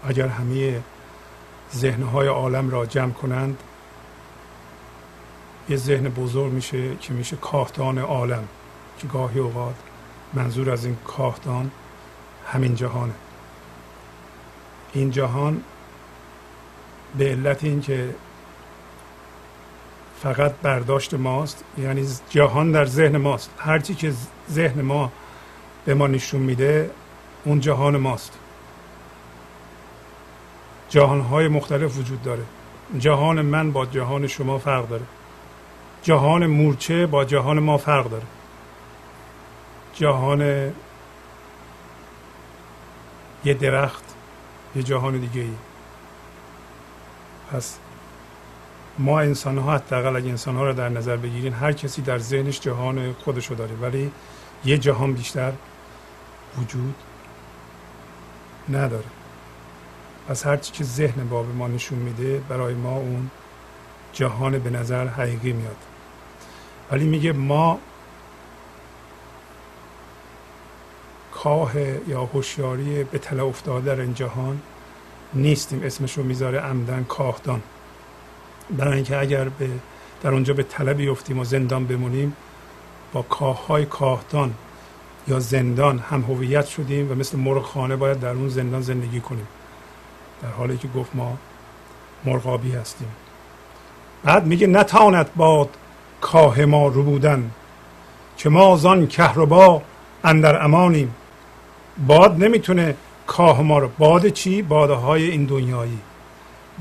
اگر همه ذهنهای عالم را جمع کنند یه ذهن بزرگ میشه که میشه کاهدان عالم. که گاهی اوقات منظور از این کاهدان همین جهانه. این جهان به علت اینکه فقط برداشت ماست یعنی جهان در ذهن ماست. هرچی که ذهن ما به ما نشون میده اون جهان ماست. جهانهای مختلف وجود داره. جهان من با جهان شما فرق داره. جهان مورچه با جهان ما فرق داره. جهان یه درخت یه جهان دیگه ای پس ما انسان ها حداقل اگه انسان ها رو در نظر بگیرین هر کسی در ذهنش جهان خودشو داره. ولی یه جهان بیشتر وجود نداره. پس هرچی که ذهن با به ما نشون میده برای ما اون جهان به نظر حقیقی میاد. ولی میگه ما کاه یا هوشیاری به تله افتاده در این جهان نیستیم. اسمش رو می‌ذاره عمدن کاهدان. برای اینکه اگر به در اونجا به تله بیفتیم و زندان بمونیم با کاه های کاهدان یا زندان هم هویت شدیم و مثل مرغ خانه باید در اون زندان زندگی کنیم. در حالی که گفت ما مرغابی هستیم. بعد میگه نتاند باد کاه ما رو بودن که ما زان کهربا اندر امانیم. باد نمی‌تونه کاه ما رو باد چی؟ باده های این دنیایی.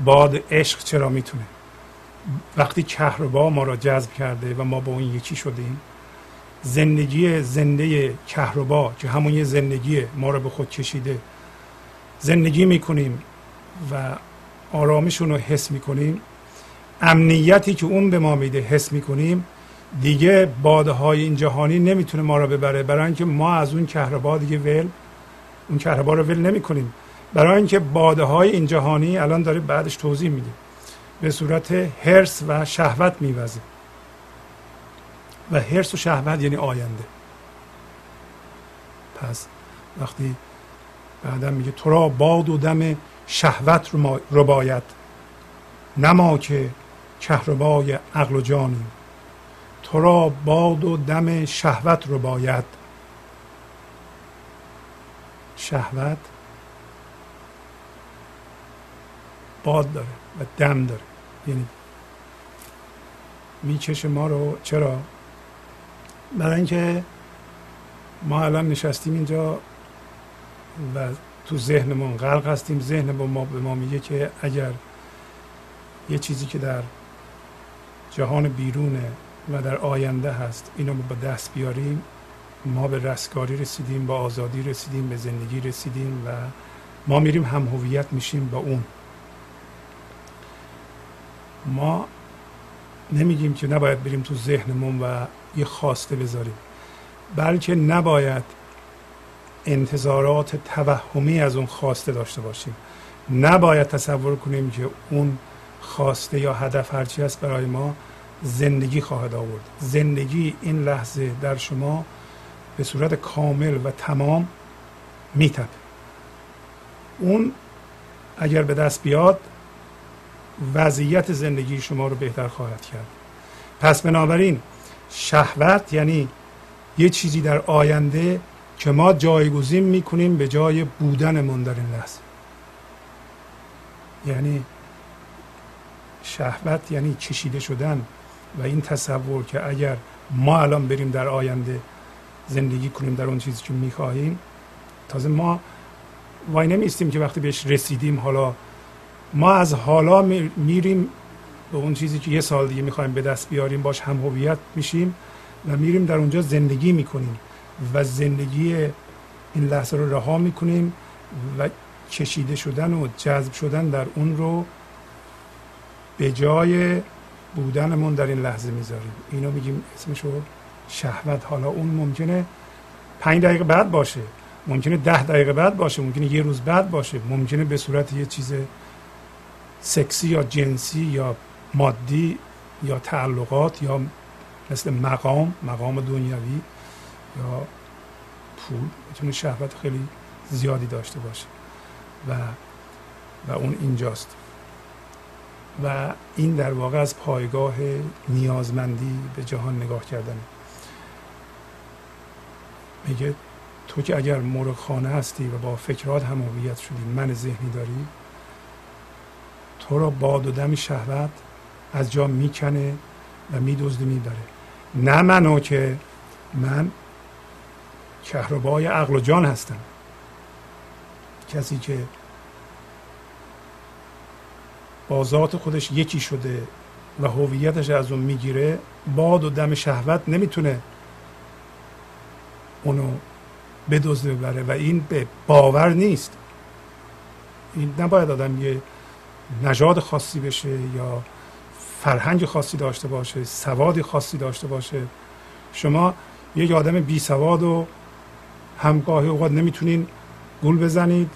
باد عشق چرا می‌تونه؟ وقتی کهربا ما را جذب کرده و ما با اون یکی شدیم زندگی زنده کهربا که همون یه زندگی ما را به خود کشیده زندگی می‌کنیم و آرامشون رو حس می‌کنیم امنیتی که اون به ما میده حس می‌کنیم دیگه باده های این جهانی نمی‌تونه ما را ببره. برای اینکه ما از اون کهربا دیگه ول اون کهربا رو ول نمی کنیم برای اینکه باده های این جهانی الان داره بعدش توضیح میده. به صورت هرس و شهوت میوزه. و هرس و شهوت یعنی آینده. پس وقتی بعدا میگه تو را باد و دم شهوت رو باید نما که کهربای عقل و جانیم. تو را باد و دم شهوت رو باید. شهوت باد داره. و دم داره. یعنی می‌کشه ما رو چرا؟ برای اینکه ما الان نشستیم اینجا و تو ذهنمون غرق هستیم. ذهن با ما به ما میگه که اگر یه چیزی که در جهان بیرونه و در آینده هست اینو با دست بیاریم ما به رستگاری رسیدیم با آزادی رسیدیم به زندگی رسیدیم و ما میریم هم هویت میشیم با اون. ما نمیگیم که نباید بریم تو ذهنمون و یه خواسته بذاریم. بلکه نباید انتظارات توهمی از اون خواسته داشته باشیم. نباید تصور کنیم که اون خواسته یا هدف هرچی هست برای ما زندگی خواهد آورد. زندگی این لحظه در شما به صورت کامل و تمام میتپه. اون اگر به دست بیاد وضعیت زندگی شما رو بهتر خواهد کرد. پس بنابراین شهوت یعنی یه چیزی در آینده که ما جایگزین می‌کنیم به جای بودنمون در این لحظه. یعنی شهوت یعنی کشیده شدن و این تصور که اگر ما الان بریم در آینده زندگی کنیم در اون چیزی که می‌خواهیم تازه ما وای نمیستیم که وقتی بهش رسیدیم حالا ما از حالا میریم به اون چیزی که یه سال دیگه می‌خوایم به دست بیاریم باش هم هویت میشیم و میریم در اونجا زندگی می‌کنیم و زندگی این لحظه رو رها می‌کنیم و کشیده شدن و جذب شدن در اون رو به جای بودنمون در این لحظه می‌ذاریم. اینو میگیم اسمشو شهوت. حالا اون ممکنه پنج دقیقه بعد باشه ممکنه ده دقیقه بعد باشه ممکنه یه روز بعد باشه ممکنه به صورت یه چیز سکسی یا جنسی یا مادی یا تعلقات یا مثل مقام مقام دنیوی یا پول می‌تونه شهوت خیلی زیادی داشته باشه و و اون اینجاست. و این در واقع از پایگاه نیازمندی به جهان نگاه کردن میگه تو که اگر مرغ خانه هستی و با فکرات هم شدی من ذهنی داری تو را باد و دم شهوت از جا می‌کنه و میدزده می‌بره. نه منو که من کهربای عقل و جان هستم. کسی که با ذات خودش یکی شده و هویتش از اون می‌گیره باد و دم شهوت نمی‌تونه اونو بدزده ببره. و این به باور نیست. این نباید آدم یه نژاد خاصی بشه یا فرهنگ خاصی داشته باشه سوادی خاصی داشته باشه. شما یک آدم بی سواد و همگاهی اوقات نمی‌تونین گول بزنید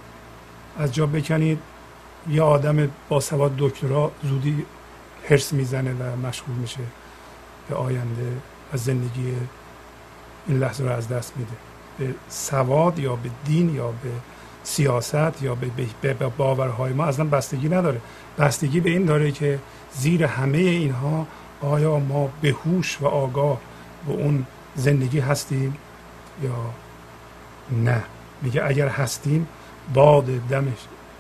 از جا بکنید. یه آدم با سواد دکترا زودی هرس می‌زنه و مشغول میشه به آینده و زندگی این لحظه رو از دست میده. به سواد یا به دین یا به سیاست یا به, باورهای ما اصلا بستگی نداره. بستگی به این داره که زیر همه اینها آیا ما به هوش و آگاه به اون زندگی هستیم یا نه. میگه اگر هستیم باد دم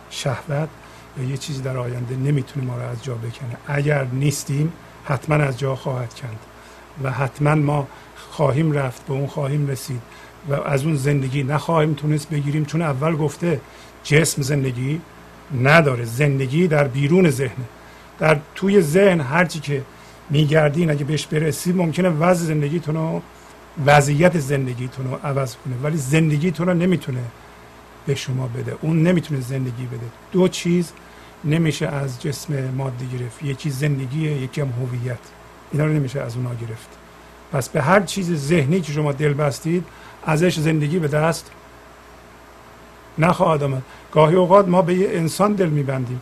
شهوت یا یه چیزی در آینده نمی‌تونه ما رو از جا بکنه. اگر نیستیم حتما از جا خواهد کند. و حتما ما خواهیم رفت به اون خواهیم رسید. و از اون زندگی نخواهیم تونست بگیریم چون اول گفته جسم زندگی نداره. زندگی در بیرون ذهنه. در توی ذهن هرچی که میگردین اگه بهش برسید ممکنه وضع زندگیتون رو وضعیت زندگیتون رو عوض کنه. ولی زندگیتون رو نمی‌تونه به شما بده. اون نمی‌تونه زندگی بده. دو چیز نمیشه از جسم مادی گرفت. یکی زندگیه یکی هم هویت. اینا رو نمیشه از اونا گرفت. پس به هر چیز ذهنی که شما دل بستید ازش زندگی به دست نخواهد آمد. گاهی اوقات ما به یه انسان دل میبندیم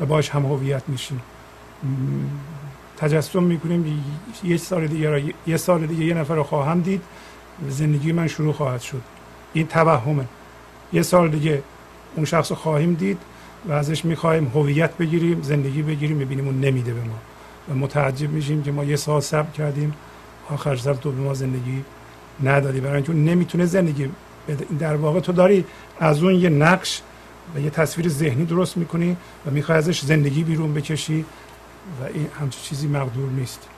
و باش هم هویت میشیم. تجسم می‌کنیم. یه سال دیگه یه سال دیگه یه نفر رو خواهم دید. زندگی من شروع خواهد شد. این توهمه. یه سال دیگه اون شخص رو خواهیم دید و ازش می‌خواهیم هویت بگیریم زندگی بگیریم. می‌بینیم اون نمیده به ما. و متعجب میشیم که ما یه سال صبر کردیم. آخر سر تو به ما زندگی ندادی برای اینکه نمی‌تونه زندگی بده. در واقع تو داری از اون یه نقش و یه تصویر ذهنی درست می‌کنی و می‌خوای ازش زندگی بیرون بکشی و این همچین چیزی مقدور نیست.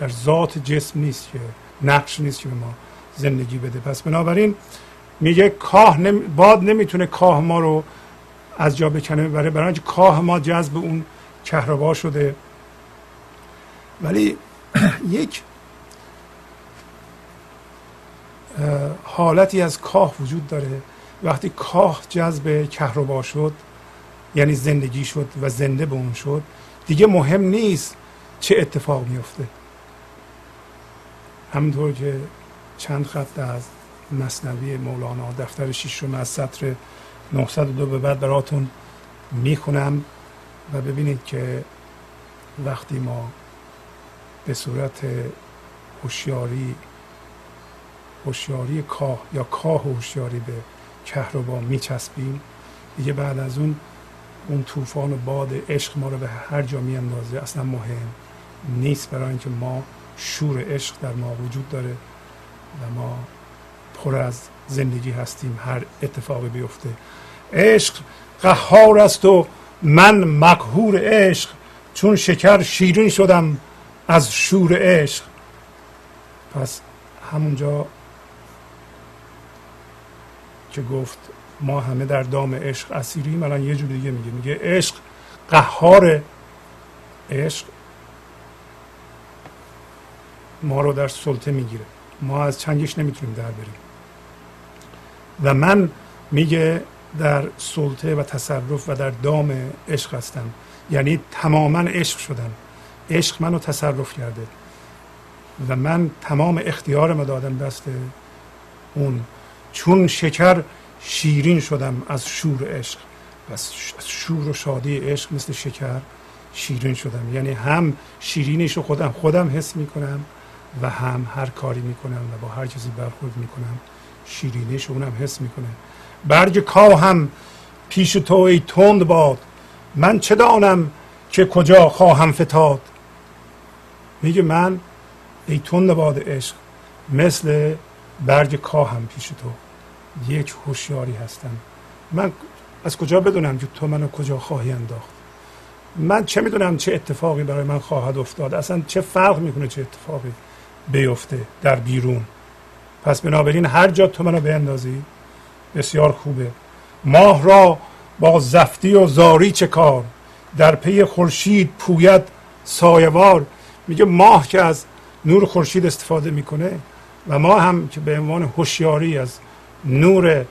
در ذات جسم نیست که نقش نیست که ما زندگی بده. پس بنابراین میگه کاه نمی... باد نمی‌تونه کاه ما رو از جا بکنه. برای برای اینکه کاه ما جذب اون کهربا شده. ولی یک حالتی از کاه وجود داره. وقتی کاه جذب کهربا شد یعنی زندگی شد و زنده به اون شد دیگه مهم نیست چه اتفاق میفته همونطور که چند خط از مصنوی مولانا دفتر شیشم از سطر 902 به بعد براتون می‌خونم و ببینید که وقتی ما به صورت هوشیاری هوشیاری کاه یا کاه هوشیاری به کهربا میچسبیم. دیگه بعد از اون اون طوفان و باد عشق ما رو به هر جا میاندازه اصلا مهم نیست برای اینکه ما شور عشق در ما وجود داره و ما پر از زندگی هستیم هر اتفاقی بیفته. عشق قهار است و من مقهور عشق چون شکر شیرین شدم از شور عشق. پس همونجا که گفت ما همه در دام عشق اسیریم الان یه جور دیگه میگه. میگه عشق قهار عشق ما رو در سلطه می‌گیره. ما از چنگش نمی‌تونیم در بریم. و من میگه در سلطه و تصرف و در دام عشق هستم. یعنی تماما عشق شدم. عشق منو تصرف کرده. و من تمام اختیارم دادم دست اون چون شکر شیرین شدم از شور عشق. از شور و شادی عشق مثل شکر شیرین شدم. یعنی هم شیرینش رو خودم خودم حس می‌کنم و هم هر کاری می‌کنم و با هر چیزی برخورد می‌کنم شیرینش اونم حس می‌کنه برگ هم پیش تو ای تند باد. من چه دانم که کجا خواهم فتاد؟ میگه من ای تند باد عشق مثل برگ کاهم پیش تو. یک هوشیاری هستم. من از کجا بدونم که تو منو کجا خواهی انداخت؟ من چه می‌دونم چه اتفاقی برای من خواهد افتاد؟ اصلا چه فرق می‌کنه چه اتفاقی بیفته در بیرون؟ پس بنابراین هر جا تو منو بیندازی بسیار خوبه. ماه را با زفتی و زاری چه کار؟ در پی خورشید پوید سایوار میگه ماه که از نور خورشید استفاده می‌کنه و ما هم که به عنوان هوشیاری از نور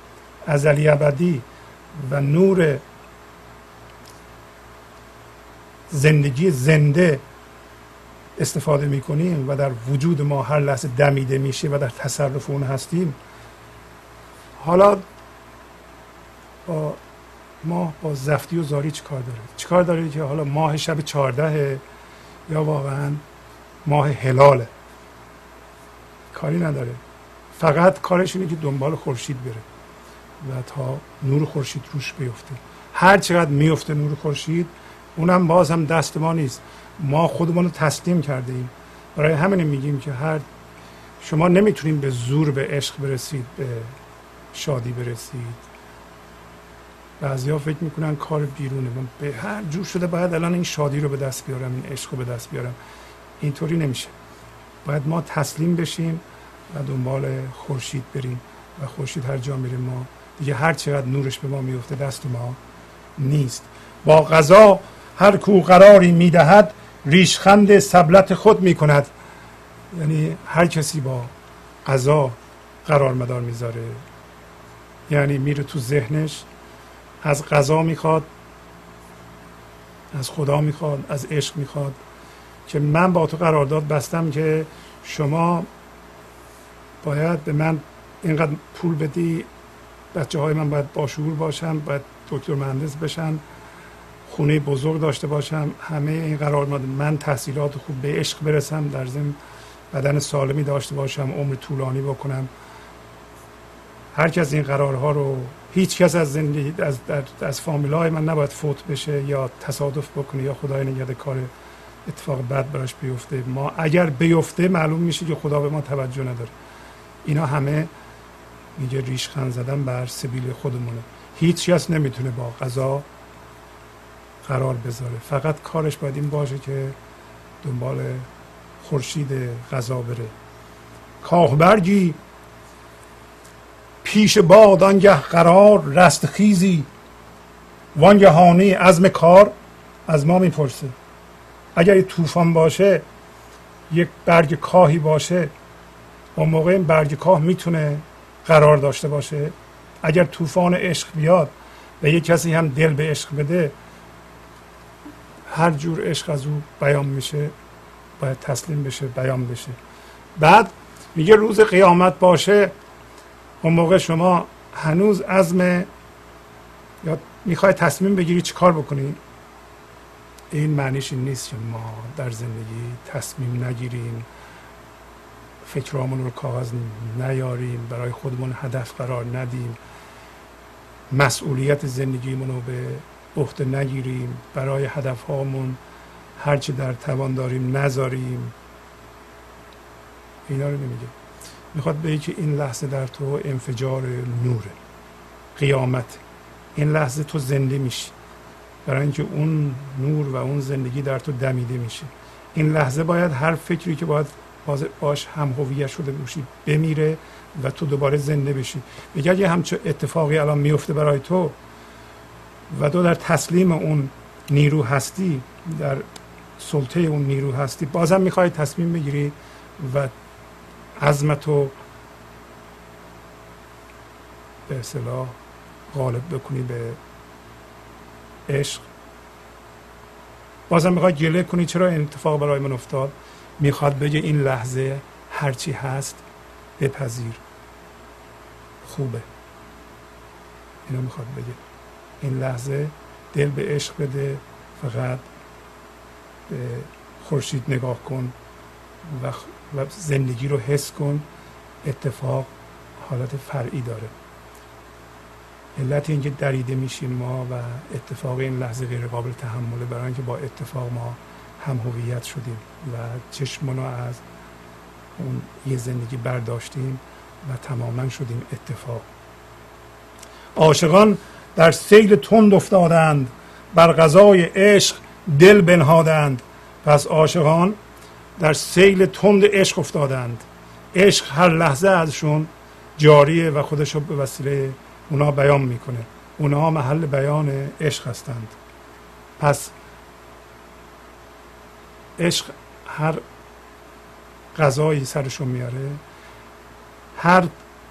ازلی ابدی و نور زندگی زنده استفاده می‌کنیم و در وجود ما هر لحظه دمیده میشه و در تصرف اون هستیم حالا با ما با زفتی و زاری چیکار داره؟ چیکار داره که حالا ماه شب چهارده یا واقعا ماه هلاله؟ کاری نداره. فقط کارش اینه که دنبال خورشید بره و تا نور خورشید روش بیفته. هر چقدر میفته نور خورشید اونم باز هم دست ما نیست. ما خودمون رو تسلیم کرده ایم. برای همین میگیم که هر شما نمی‌تونید به زور به عشق برسید به شادی برسید. بعضی فکر می‌کنن کار بیرونه. من به هر جور شده باید الان این شادی رو به دست بیارم این عشق رو به دست بیارم. اینطوری نمیشه. باید ما تسلیم بشیم و دنبال خورشید بریم و خورشید هر جا میره ما دیگه هر چقدر نورش به ما میفته دست ما نیست. با غذا هر کو قراری می‌دهد ریشخند سبلت خود می‌کند. یعنی هر کسی با غذا قرار مدار می‌ذاره. یعنی میره تو ذهنش از غذا می‌خواد از خدا می‌خواد از عشق می‌خواد. که من با تو قرارداد بستم که شما باید به من اینقدر پول بدی بچه های من باید باشور باشن باید دکتر مهندس بشن خونه بزرگ داشته باشم. همه این قرار من تحصیلات خوب به عشق برسم در ضمن بدن سالمی داشته باشم عمر طولانی بکنم. هر کس این قرارها رو هیچ کس از زندگی از, از فامیلای من نباید فوت بشه یا تصادف بکنه یا خدای نگهده کار اتفاق بد براش بیفته. ما اگر بیفته معلوم میشه که خدا به ما توجه نداره. اینا همه میگه ریشخند زدن بر سبیل خودمونه. هیچ کس نمی‌تونه با غذا قرار بذاره. فقط کارش باید این باشه که دنبال خورشید غذا بره. کاهبرگی پیش باد آنگه قرار رستخیزی وانگهانی عزم کار از ما می‌پرسه. اگر یه طوفان باشه یک برگ کاهی باشه اون موقع این برگ کاه می‌تونه قرار داشته باشه. اگر طوفان عشق بیاد و یک کسی هم دل به عشق بده هر جور عشق از او بیان میشه باید تسلیم بشه بیان بشه. بعد میگه روز قیامت باشه. اون موقع شما هنوز عزم یا می‌خوای تصمیم بگیری چی کار بکنی؟ این معنیش این نیست که ما در زندگی تصمیم نگیریم فکرامون رو کاغذ نیاریم برای خودمون هدف قرار ندیم. مسئولیت زندگیمون رو به عهده نگیریم. برای هدف هامون هرچی در توان داریم نذاریم. اینا رو نمیگه. می‌خواد بگه که این لحظه در تو انفجار نوره. قیامت. این لحظه تو زنده میشی. برای اینکه اون نور و اون زندگی در تو دمیده میشه. این لحظه باید هر فکری که باید باش هم هویت شده باشی بمیره و تو دوباره زنده بشی. بگه اگه همچه اتفاقی الان میفته برای تو و تو در تسلیم اون نیرو هستی در سلطه اون نیرو هستی بازم می‌خوای تصمیم بگیری و عظمتو به اصطلاح غالب بکنی به عشق. بازم می‌خوای گله کنی چرا این اتفاق برای من افتاد؟ می‌خواد بگه این لحظه هرچی هست بپذیر. خوبه. اینو می‌خواد بگه. این لحظه دل به عشق بده فقط به خورشید نگاه کن و زندگی رو حس کن. اتفاق حالت فرعی داره. علت اینکه دریده میشیم ما و اتفاق این لحظه غیر قابل تحمله برای اینکه با اتفاق ما هم هویت شدیم و چشمونو از اون یه زندگی برداشتیم و تماما شدیم اتفاق. عاشقان در سیل تند افتادند بر غذای عشق دل بنهادند. پس عاشقان در سیل تند عشق افتادند. عشق هر لحظه ازشون جاریه و خودش به وسیله اونا بیان می‌کنه. اونا محل بیان عشق هستند. پس عشق هر غذایی سرشون میاره هر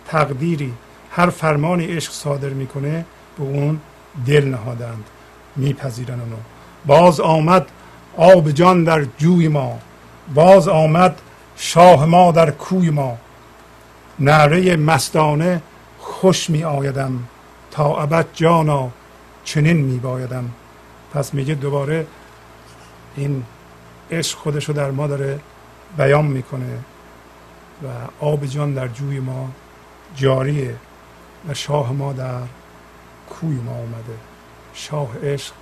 تقدیری هر فرمانی عشق صادر می‌کنه به اون دل نهادند میپذیرن اونو. باز آمد آب جان در جوی ما باز آمد شاه ما در کوی ما. نعره مستانه خوش می آیدم. تا ابد جانا چنین می بایدم. پس میگه دوباره این عشق خودش رو در ما داره بیان می‌کنه و آب جان در جوی ما جاریه و شاه ما در کوی ما اومده. شاه عشق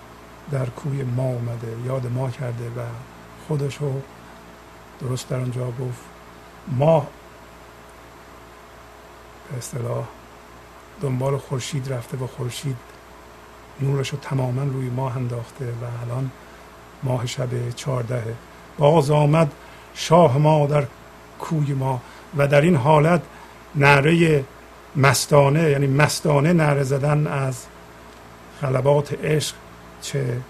در کوی ما اومده. یاد ما کرده و خودش رو درست در آنجا گفت. ما به اصطلاح دنبال خورشید رفته و خورشید. نورش رو تماما روی ماه انداخته و الان ماه شب چهاردهه باز آمد شاه ما در کوی ما و در این حالت نعره مستانه یعنی مستانه نعره زدن از غلبات عشق چه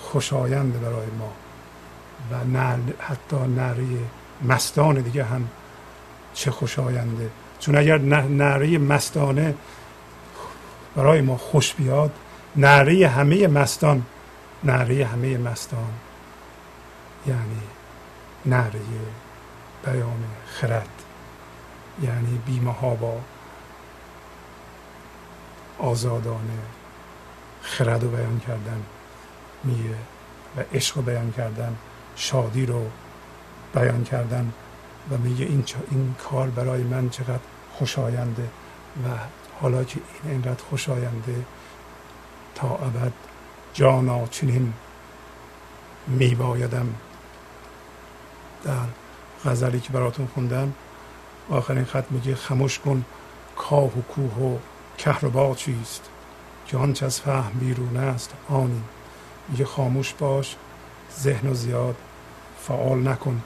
خوشاینده برای ما. و حتی نعره مستان دیگه هم چه خوشاینده چون اگر نعره مستانه برای ما خوش بیاد نعره همه مستان نعره همه مستان یعنی نعره بیان خرد یعنی بیمه ها با آزادانه خرد رو بیان کردن میگه و عشق رو بیان کردن شادی رو بیان کردن. و میگه این, این کار برای من چقدر خوشاینده و حالا که این اینقدر خوشاینده تا ابد جانا چنین میبایدم. در غزلی که براتون خوندم آخرین خط میگه خموش کن کاه و کوه و کهربا چیست که آنچه از فهم بیرون است آنی. میگه خاموش باش ذهن و زیاد فعال نکن.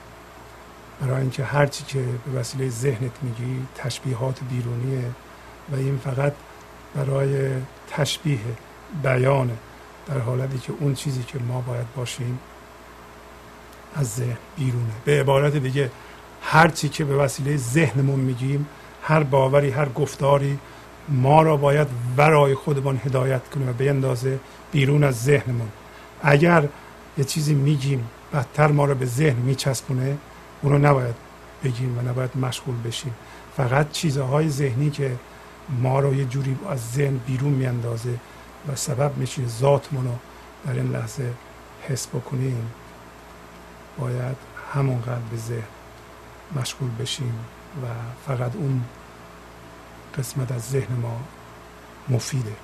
برای اینکه هرچی که به وسیله ذهنت میگی تشبیهات بیرونیه و این فقط برای تشبیه بیانه در حالتی که اون چیزی که ما باید باشیم از ذهن بیرونه. به عبارت دیگه هر چی که به وسیله ذهنمون میگیم هر باوری هر گفتاری ما را باید ورای خودمان هدایت کنه و بیندازه بیرون از ذهنمون. اگر یه چیزی میگیم بدتر ما را به ذهن میچسبونه اونو نباید بگیم و نباید مشغول بشیم. فقط چیزهای ذهنی که ما رو یه جوری از ذهن بیرون میاندازه و سبب میشه ذاتمون رو در این لحظه حس بکنیم باید همونقدر به ذهن مشغول بشیم و فقط اون قسمت از ذهن ما مفیده.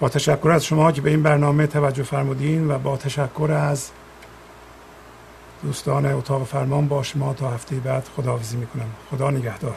با تشکر از شما که به این برنامه توجه فرمودین و با تشکر از دوستان اتاق فرمان با شما تا هفته بعد خداحافظی می‌کنم. خدا نگهدار.